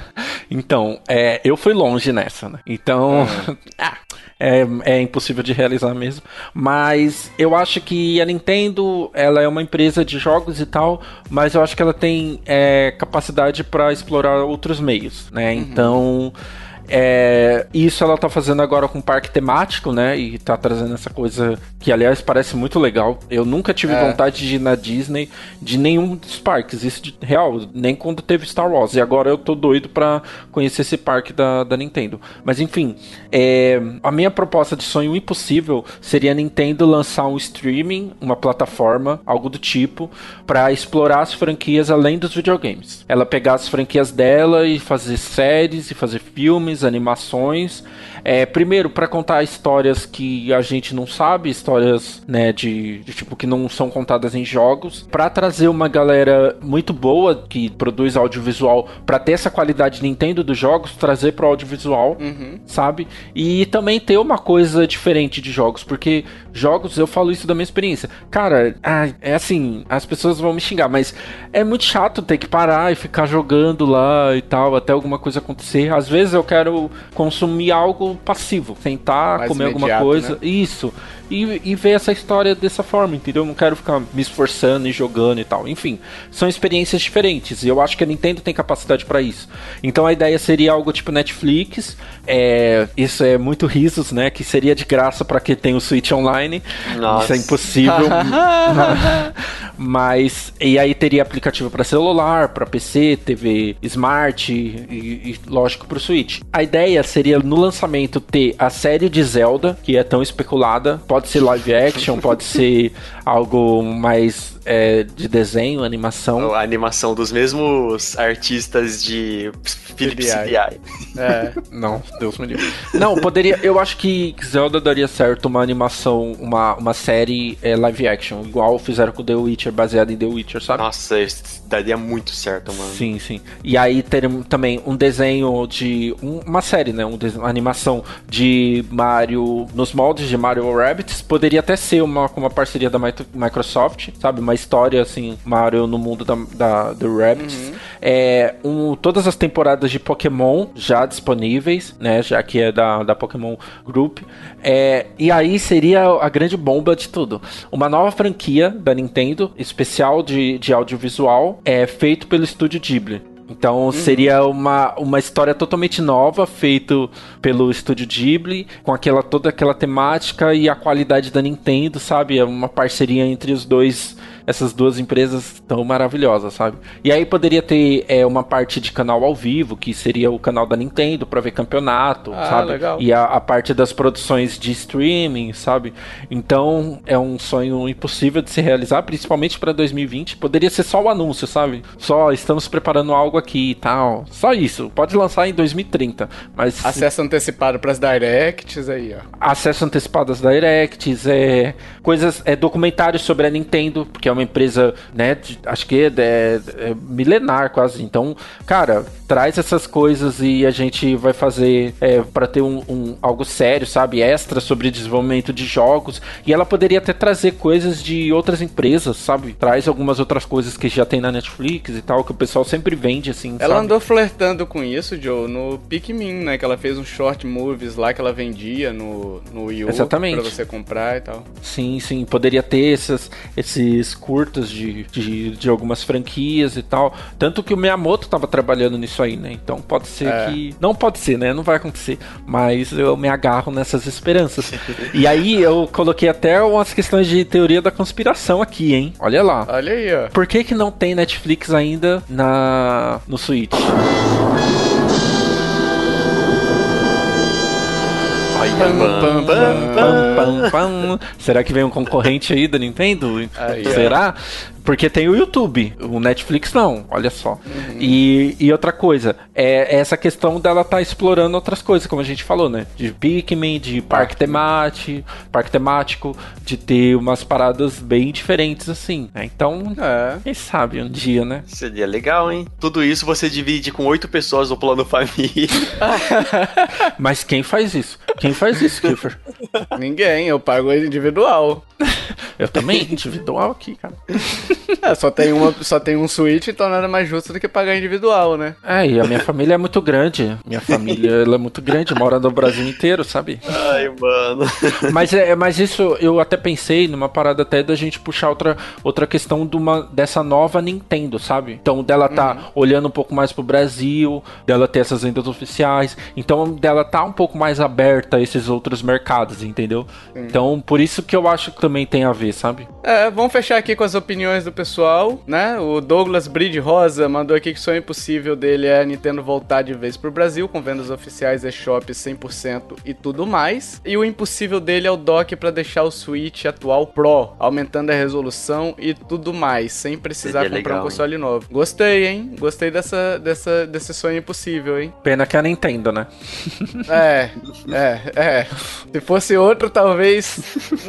Então, é, eu fui longe nessa, né? Então, ah, é, é impossível de realizar mesmo. Mas eu acho que a Nintendo, ela é uma empresa de jogos e tal, mas eu acho que ela tem é, capacidade para explorar outros meios, né? Então. É, isso ela tá fazendo agora com o parque temático, né? E tá trazendo essa coisa que, aliás, parece muito legal. Eu nunca tive É. vontade de ir na Disney de nenhum dos parques. Isso de real, nem quando teve Star Wars. E agora eu tô doido pra conhecer esse parque da, da Nintendo. Mas enfim, é, a minha proposta de sonho impossível seria a Nintendo lançar um streaming, uma plataforma, algo do tipo, pra explorar as franquias além dos videogames. Ela pegar as franquias dela e fazer séries e fazer filmes, animações. É, primeiro, pra contar histórias que a gente não sabe, histórias né, de, de tipo que não são contadas em jogos, Pra trazer uma galera muito boa que produz audiovisual pra ter essa qualidade Nintendo dos jogos, trazer pro audiovisual Uhum. sabe? E também ter uma coisa diferente de jogos, porque jogos, eu falo isso da minha experiência. Cara, é assim, as pessoas vão me xingar, mas é muito chato ter que parar e ficar jogando lá e tal, até alguma coisa acontecer. Às vezes eu quero consumir algo passivo, sentar, Mais comer alguma imediato, coisa, né? isso. E, e ver essa história dessa forma, entendeu? Eu não quero ficar me esforçando e jogando e tal. Enfim, são experiências diferentes e eu acho que a Nintendo tem capacidade pra isso. Então a ideia seria algo tipo Netflix. É, isso é muito risos, né? Que seria de graça pra quem tem o Switch Online. Nossa. Isso é impossível. Mas e aí teria aplicativo pra celular, pra PC, TV Smart e, e lógico pro Switch. A ideia seria no lançamento ter a série de Zelda, que é tão especulada. Pode ser live action, pode ser algo mais é, de desenho, animação. A animação dos mesmos artistas de Philips CDI. CDI. É. Não, Deus me livre. Não, poderia. Eu acho que Zelda daria certo uma animação, uma, uma série é, live action, igual fizeram com The Witcher, baseada em The Witcher, sabe? Nossa, isso daria muito certo, mano. Sim, sim. E aí teremos também um desenho de. um- uma série, né? Um uma animação de Mario. Nos moldes de Mario Rabbits. Poderia até ser uma, com uma parceria da Mi- Microsoft, sabe? Uma história assim, Mario no mundo da, da, do Rabbits. é, um, todas as temporadas de Pokémon já disponíveis, né? Já que é da, da Pokémon Group. É, e aí seria a grande bomba de tudo. Uma nova franquia da Nintendo, especial de, de audiovisual, é feito pelo estúdio Ghibli. Então uhum. seria uma, uma história totalmente nova, feito pelo estúdio Ghibli, com aquela toda aquela temática e a qualidade da Nintendo, sabe? É uma parceria entre os dois essas duas empresas tão maravilhosas, sabe? E aí poderia ter é, uma parte de canal ao vivo, que seria o canal da Nintendo para ver campeonato, ah, sabe? Legal. E a, a, parte das produções de streaming, sabe? Então é um sonho impossível de se realizar, principalmente para 2020. Poderia ser só o anúncio, sabe? Só estamos preparando algo aqui e tal. Só isso. Pode lançar em 2030, mas acesso antecipado para as directs aí, ó. Acesso antecipado às directs, é coisas, é documentários sobre a Nintendo, porque é uma empresa, né, de, acho que é, é, é, milenar quase. Então, cara, traz essas coisas e a gente vai fazer é, para ter um, um, algo sério, sabe, extra sobre desenvolvimento de jogos. E ela poderia até trazer coisas de outras empresas, sabe? Traz algumas outras coisas que já tem na Netflix e tal, que o pessoal sempre vende, assim. Ela sabe? andou flertando com isso, Joe, no Pikmin, né? Que ela fez um short movies lá que ela vendia no, no Wii U Exatamente. pra você comprar e tal. Sim, sim. Poderia ter esses, esses curtas de, de, de, algumas franquias e tal. Tanto que o Miyamoto estava trabalhando nisso aí, né? Então pode ser é. que. Não pode ser, né? Não vai acontecer. Mas eu me agarro nessas esperanças. e aí eu coloquei até umas questões de teoria da conspiração aqui, hein? Olha lá. Olha aí, ó. Por que, que não tem Netflix ainda na no Switch? Será que vem um concorrente aí da Nintendo? Será? Porque tem o YouTube, o Netflix não, olha só. Uhum. E, e outra coisa, é essa questão dela estar tá explorando outras coisas, como a gente falou, né? De Pikmin, de parque temático, parque temático, de ter umas paradas bem diferentes assim. Né? Então, é. quem sabe um dia, né? Seria legal, hein? Tudo isso você divide com oito pessoas no plano família. Mas quem faz isso? Quem faz isso, Kiffer? Ninguém, eu pago individual. Eu também, individual aqui, cara. É, só tem, uma, só tem um Switch, então nada mais justo do que pagar individual, né? É, e a minha família é muito grande. Minha família ela é muito grande, mora no Brasil inteiro, sabe? Ai, mano. Mas, é, mas isso eu até pensei numa parada até da gente puxar outra, outra questão de uma, dessa nova Nintendo, sabe? Então, dela tá uhum. olhando um pouco mais pro Brasil, dela ter essas vendas oficiais, então dela tá um pouco mais aberta a esses outros mercados, entendeu? Uhum. Então, por isso que eu acho que também tem a ver, sabe? É, vamos fechar aqui com as opiniões do pessoal, né? O Douglas Bride Rosa mandou aqui que o sonho impossível dele é a Nintendo voltar de vez pro Brasil, com vendas oficiais, e-shop 100% e tudo mais. E o impossível dele é o dock para deixar o Switch atual Pro, aumentando a resolução e tudo mais, sem precisar Seria comprar legal, um console hein? novo. Gostei, hein? Gostei dessa, dessa, desse sonho impossível, hein? Pena que é a Nintendo, né? é, é, é. Se fosse outro, talvez.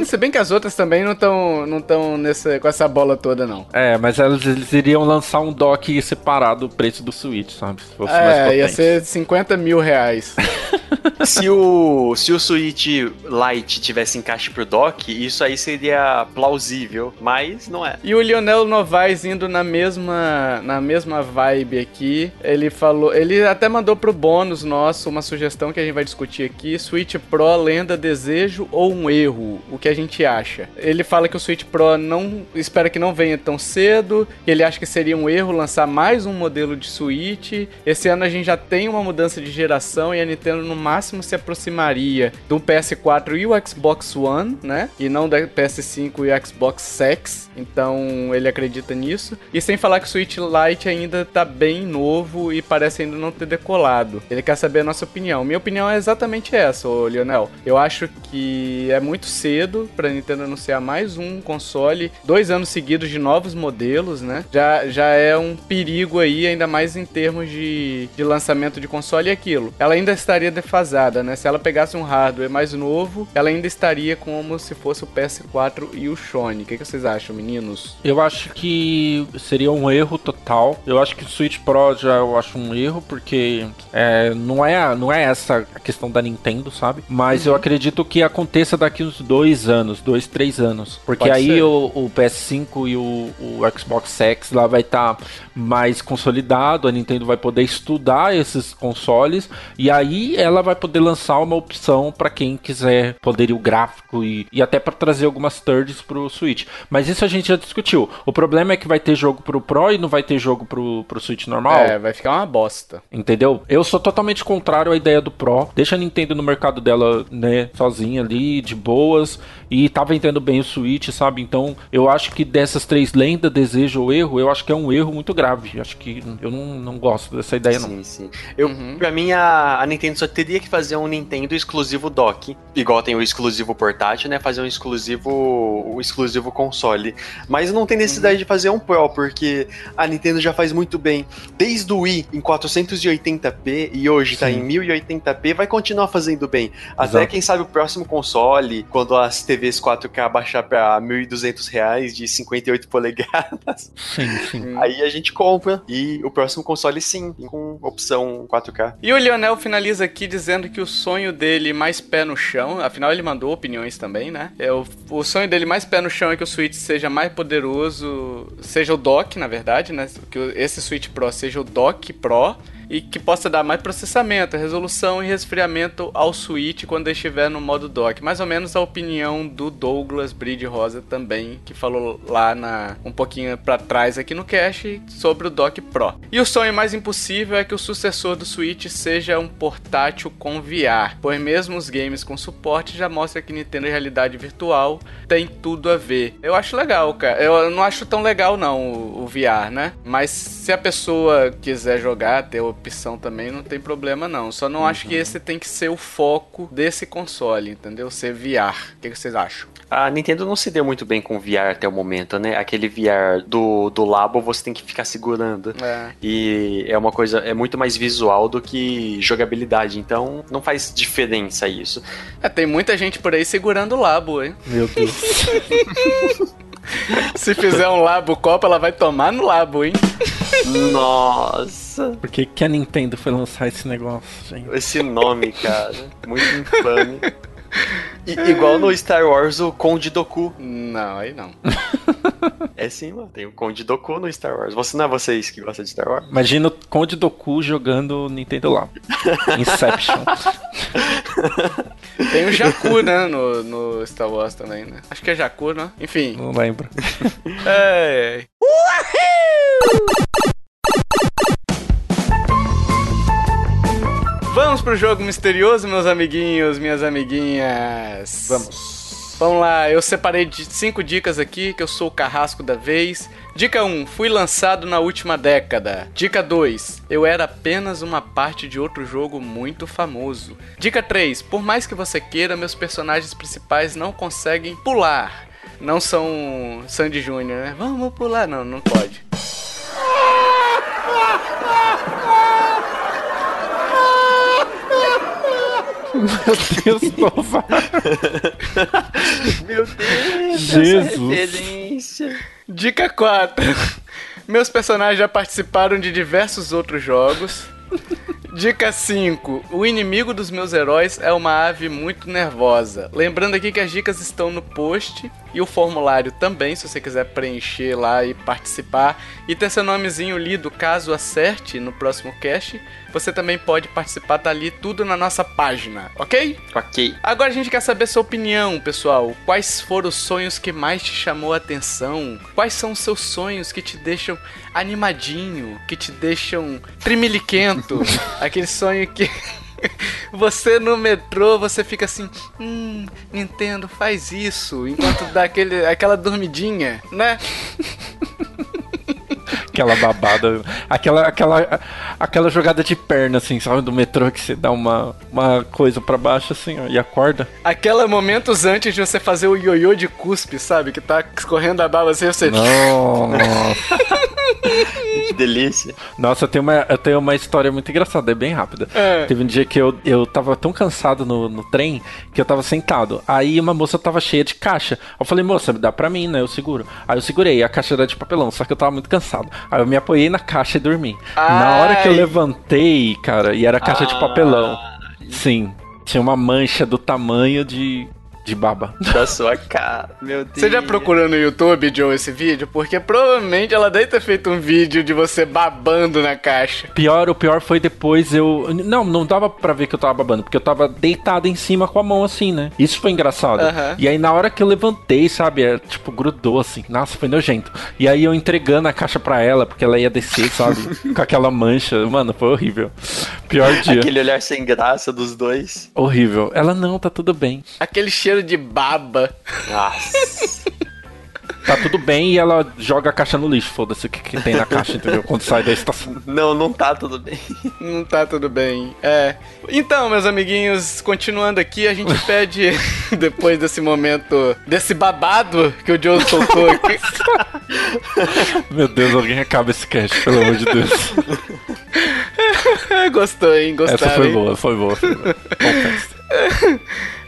Se bem que as outras também não estão não tão nessa, com essa bola toda, não. É, mas elas, eles iriam lançar um dock separado do preço do Switch, sabe? Se fosse é, ia ser 50 mil reais. se, o, se o Switch Lite tivesse encaixe pro dock, isso aí seria plausível, mas não é. E o Lionel Novaes indo na mesma, na mesma vibe aqui, ele falou, ele até mandou pro bônus nosso uma sugestão que a gente vai discutir aqui, Switch Pro lenda, desejo ou um erro? O que a gente acha? Ele fala que o Switch Pro não espera que não venha tão cedo, ele acha que seria um erro lançar mais um modelo de Switch. Esse ano a gente já tem uma mudança de geração e a Nintendo no máximo se aproximaria do PS4 e o Xbox One, né? E não da PS5 e o Xbox Sex. Então ele acredita nisso. E sem falar que o Switch Lite ainda tá bem novo e parece ainda não ter decolado. Ele quer saber a nossa opinião. Minha opinião é exatamente essa, ô Lionel. Eu acho que é muito cedo pra Nintendo anunciar mais um console, dois anos seguidos de novos modelos, né? Já, já é um perigo aí, ainda mais em termos de, de lançamento de console e aquilo. Ela ainda estaria defasada, né? Se ela pegasse um hardware mais novo, ela ainda estaria como se fosse o PS4 e o Sony. O que, que vocês acham, meninos? Eu acho que seria um erro total. Eu acho que o Switch Pro já eu acho um erro, porque é, não, é, não é essa a questão da Nintendo, sabe? Mas uhum. eu acredito que aconteça daqui uns dois anos, dois, três anos. Porque Pode aí o, o, PS5 e o o, Xbox X lá vai estar tá mais consolidado, a Nintendo vai poder estudar esses consoles e aí ela vai poder lançar uma opção para quem quiser poderio gráfico e, e até para trazer algumas thirds pro Switch. Mas isso a gente já discutiu. O problema é que vai ter jogo pro Pro e não vai ter jogo pro, pro Switch normal. É, vai ficar uma bosta. Entendeu? Eu sou totalmente contrário à ideia do Pro. Deixa a Nintendo no mercado dela, né, sozinha ali, de boas. E tá vendendo bem o Switch, sabe? Então, eu acho que dessas três lendas, desejo ou erro, eu acho que é um erro muito grave. Acho que eu não, não gosto dessa ideia, sim, não. Sim, sim. Eu, uhum. Pra mim, a, a Nintendo só teria que fazer um Nintendo exclusivo dock. Igual tem o exclusivo portátil, né? Fazer um exclusivo, o exclusivo console. Mas não tem necessidade uhum. de fazer um Pro, porque a Nintendo já faz muito bem. Desde o Wii em 480p e hoje tá sim. tá em 1080p, vai continuar fazendo bem. Até Exato. quem sabe o próximo console, quando as TVs 4K baixar pra 1.200 reais de 58 polegadas. Sim, sim. Aí a gente compra. E o próximo console, sim, com opção 4K. E o Lionel finaliza aqui dizendo que o sonho dele mais pé no chão, afinal ele mandou opiniões também, né? É o, o sonho dele mais pé no chão é que o Switch seja mais poderoso, seja o dock, na verdade, né? Que esse Switch Pro seja o dock Pro e que possa dar mais processamento, resolução e resfriamento ao Switch quando estiver no modo dock. Mais ou menos a opinião do Douglas Bride Rosa também, que falou lá na um pouquinho para trás aqui no cache sobre o Dock Pro. E o sonho mais impossível é que o sucessor do Switch seja um portátil com VR, pois mesmo os games com suporte já mostra que Nintendo realidade virtual tem tudo a ver. Eu acho legal, cara. Eu não acho tão legal não o, o VR, né? Mas se a pessoa quiser jogar, ter opção também, não tem problema não. Só não uhum. acho que esse tem que ser o foco desse console, entendeu? Ser VR. O que, vocês acham? A Nintendo não se deu muito bem com VR até o momento, né? Aquele VR do, do Labo você tem que ficar segurando. É. E é uma coisa, é muito mais visual do que jogabilidade. Então não faz diferença isso. É, tem muita gente por aí segurando o Labo, hein? Meu Deus. Se fizer um Labo Copa, ela vai tomar no Labo, hein? Nossa. Por que, que a Nintendo foi lançar esse negócio, gente? Esse nome, cara. Muito infame. I, igual no Star Wars, o Conde Doku. Não, aí não. é sim, mano. Tem o Conde Doku no Star Wars. Você não é vocês que gostam de Star Wars? Imagina o Conde Doku jogando Nintendo lá. Inception. Tem o Jakku, né? No, no Star Wars também, né? Acho que é Jakku, né? Enfim. Não lembro. é. Uhul! Vamos pro jogo misterioso, meus amiguinhos, minhas amiguinhas. Vamos. Vamos lá, eu separei de cinco dicas aqui, que eu sou o carrasco da vez. Dica 1. Fui lançado na última década. Dica 2. Eu era apenas uma parte de outro jogo muito famoso. Dica 3. Por mais que você queira, meus personagens principais não conseguem pular. Não são Sandy Jr., né? Vamos pular. Não, não pode. Meu Deus, Nova. Meu Deus, Jesus. Dica 4. Meus personagens já participaram de diversos outros jogos. Dica 5. O inimigo dos meus heróis é uma ave muito nervosa. Lembrando aqui que as dicas estão no post e o formulário também, se você quiser preencher lá e participar e ter seu nomezinho lido caso acerte no próximo cast. Você também pode participar, tá ali tudo na nossa página, ok? Ok. Agora a gente quer saber sua opinião, pessoal. Quais foram os sonhos que mais te chamou a atenção? Quais são os seus sonhos que te deixam animadinho, que te deixam trimiliquento? Aquele sonho que. você no metrô, você fica assim, hum, Nintendo, faz isso, enquanto dá aquele, aquela dormidinha, né? aquela babada, aquela, aquela, aquela jogada de perna, assim, sabe, do metrô que você dá uma, uma coisa para baixo, assim, ó, e acorda. Aquela momentos antes de você fazer o ioiô de cuspe, sabe, que tá escorrendo a baba assim, você... Nossa. que delícia. Nossa, eu tenho, uma, eu tenho uma história muito engraçada, é bem rápida. É. Teve um dia que eu, eu tava tão cansado no, no trem que eu tava sentado. Aí uma moça tava cheia de caixa. Eu falei, moça, dá pra mim, né? Eu seguro. Aí eu segurei, a caixa era de papelão, só que eu tava muito cansado. Aí eu me apoiei na caixa e dormi. Ai. Na hora que eu levantei, cara, e era caixa de papelão. Sim, tinha uma mancha do tamanho de de baba. Da sua cara, meu Deus. Você já procurou no YouTube, Joe, esse vídeo? Porque provavelmente ela deve ter feito um vídeo de você babando na caixa. Pior, o pior foi depois eu. Não, não dava pra ver que eu tava babando, porque eu tava deitado em cima com a mão assim, né? Isso foi engraçado. Aham. E aí na hora que eu levantei, sabe? É, tipo, grudou assim. Nossa, foi nojento. E aí eu entregando a caixa pra ela, porque ela ia descer, sabe? com aquela mancha. Mano, foi horrível. Pior dia. Aquele olhar sem graça dos dois. Horrível. Ela não, tá tudo bem. Aquele cheiro de baba. Nossa. Tá tudo bem e ela joga a caixa no lixo. Foda-se o que, que tem na caixa, entendeu? Quando sai da estação. não, não tá tudo bem. Não tá tudo bem. É. Então, meus amiguinhos, continuando aqui, a gente pede, depois desse momento, desse babado que o Joe soltou aqui. Meu Deus, alguém acaba esse cast, pelo amor de Deus. Gostou, hein? Gostaram, Essa foi hein? boa, foi boa. Foi boa.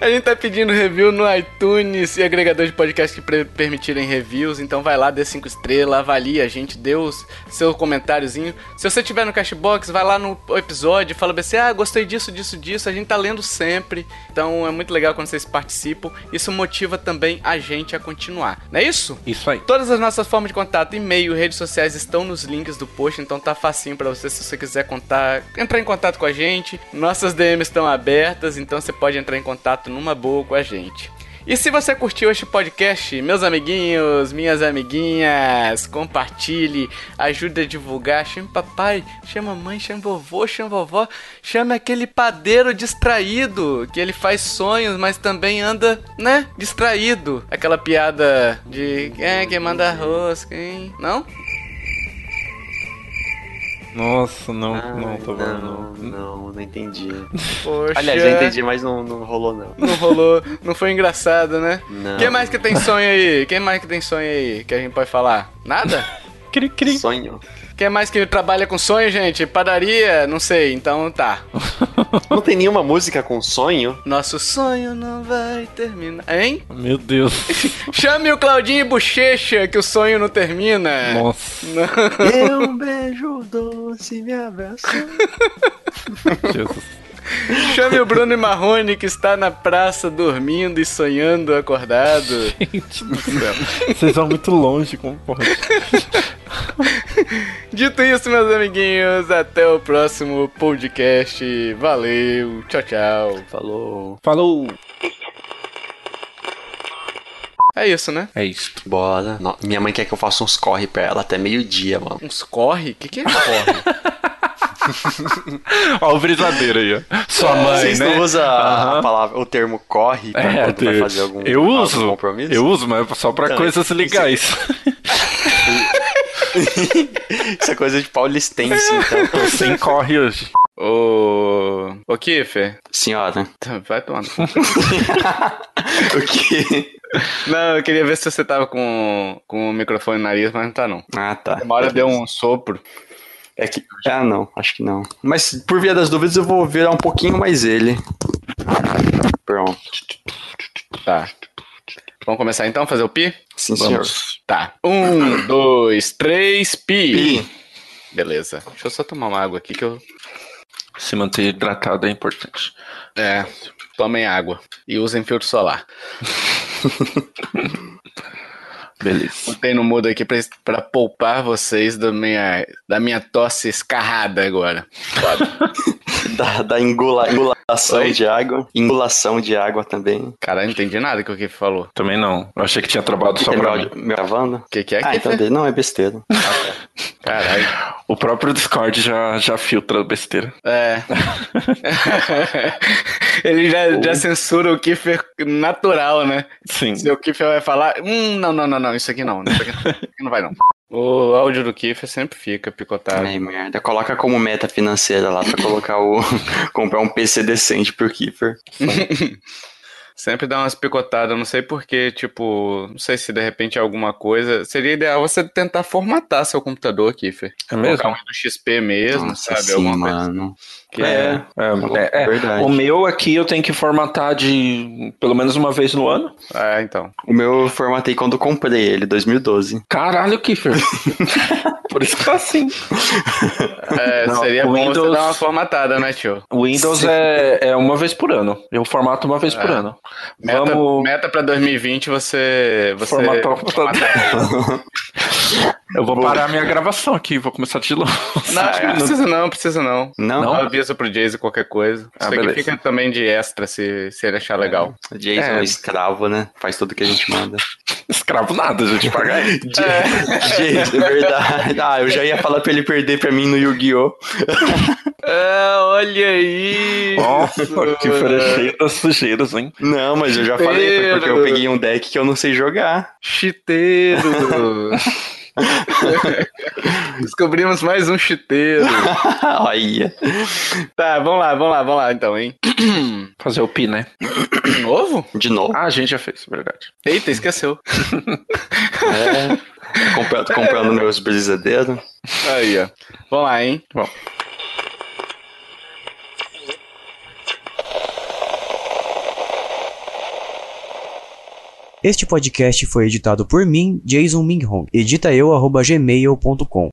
A gente tá pedindo review no iTunes e agregador de podcast que permitirem reviews. Então vai lá, dê 5 estrelas, avalie a gente, dê os seu comentáriozinho. Se você tiver no Cashbox, vai lá no episódio, fala assim: ah, gostei disso, disso, disso. A gente tá lendo sempre. Então é muito legal quando vocês participam. Isso motiva também a gente a continuar. Não é isso? Isso aí. Todas as nossas formas de contato, e-mail, redes sociais estão nos links do post, então tá facinho pra você se você quiser contar, entrar em contato com a gente. Nossas DMs estão abertas, então você pode entrar em contato numa boa com a gente. E se você curtiu este podcast, meus amiguinhos, minhas amiguinhas, compartilhe, ajude a divulgar, chame papai, chama mãe, chama vovô, chama vovó, chame aquele padeiro distraído, que ele faz sonhos, mas também anda, né, distraído. Aquela piada de quem é que manda rosca, hein? Não? Nossa, não, não, tô bom, não, não. não, não entendi. Poxa. Aliás, eu entendi, mas não, não rolou, não. Não rolou, não foi engraçado, né? Não. Quem mais que tem sonho aí? Quem mais que tem sonho aí que a gente pode falar? Nada? Cri, cri. Sonho. Quem mais que trabalha com sonho, gente? Padaria? Não sei, então tá. Não tem nenhuma música com sonho? Nosso sonho não vai terminar. Hein? Meu Deus. Chame o Claudinho Bochecha, que o sonho não termina. Nossa. É um beijo doce me. Jesus. Chame o Bruno Marrone, que está na praça dormindo e sonhando acordado. Gente do céu. Vocês vão muito longe com porra. Dito isso, meus amiguinhos, até o próximo podcast. Valeu, tchau, tchau. Falou. Falou. É isso, né? É isso. Bora. No- Minha mãe quer que eu faça uns corre pra ela até meio-dia, mano. Uns corre? O que, que é corre? Ó, o brisadeiro aí, ó. Sua mãe, Vocês né? não usam a Aham. palavra, o termo corre pra É, quando vai eu- fazer algum, eu algum uso. compromisso? Eu uso, mas só pra Não, coisas isso- legais. Isso é coisa de paulistense, então. Sem corre hoje. Ô. Ô, Kiffer. Senhora, Vai tomando. o que? Não, eu queria ver se você tava com, com o microfone no nariz, mas não tá não. Ah, tá. Uma hora deu um sopro. É que... Ah, não, acho que não. Mas por via das dúvidas eu vou virar um pouquinho mais ele. Pronto. Tá. Vamos começar então, fazer o pi? Sim, senhor. Vamos. Tá. Um, dois, três, pi. Pi. Beleza. Deixa eu só tomar uma água aqui que eu. Se manter hidratado é importante. É. Tomem água. E usem filtro solar. Beleza. Botei no mudo aqui pra, pra poupar vocês da minha, da minha tosse escarrada agora. Da, da engula, engulação Oi? de água. Engulação de água também. Caralho, não entendi nada que o Kiffer falou. Também não. Eu achei que tinha trabalhado só pra mim. gravando? O que, que é, Ah, então não, é besteira. Caralho. O próprio Discord já, já filtra besteira. É. Ele já, já censura o Kiffer natural, né? Sim. Se o Kiffer vai falar, hum, não, não, não, não, isso aqui não, isso aqui, isso aqui não vai não. O áudio do Kiffer sempre fica picotado. Ai, merda. Coloca como meta financeira lá pra colocar o. comprar um PC decente pro Kiefer. Sempre dá umas picotadas, não sei porquê, tipo, não sei se de repente é alguma coisa. Seria ideal você tentar formatar seu computador, Kiffer. É mesmo? Colocar um do XP mesmo, Nossa, sabe? sim, Alguma coisa mano. Que É, é, é, é. verdade. O meu aqui eu tenho que formatar de pelo menos uma vez no ano. É, então. O meu eu formatei quando comprei ele, 2012. Caralho, Kiffer. Por isso que tá assim. É, Não, seria bom você Windows- dar uma formatada, né, tio? O Windows é, é uma vez por ano. Eu formato uma vez por É. ano. Meta, Vamos meta pra 2020 você. você formatar o computador. Eu vou parar minha gravação aqui, vou começar de novo. Não, acho que não precisa não, precisa não. Não? Não avisa pro Jason qualquer coisa. Ah, Isso aqui beleza. fica também de extra se, se ele achar legal. O Jason é. É. um escravo, né? Faz tudo que a gente manda. Escravo nada, a gente paga ele. Gente, é verdade. Ah, eu já ia falar pra ele perder pra mim no Yu-Gi-Oh! Ah, olha aí! Nossa, que cheio das sujeiras, hein? Não, mas eu já falei, foi porque eu peguei um deck que eu não sei jogar. Chiteiro! Descobrimos mais um chiteiro. Olha. Tá, vamos lá, vamos lá, vamos lá então, hein? Fazer o pi, né? De novo? De novo. Ah, a gente já fez, verdade. Eita, esqueceu. É. Compra- tô comprando meus brisadeiros. Aí, ó. Vamos lá, hein? Bom. Este podcast foi editado por mim, Jason Minghong. Edita eu, gmail.com.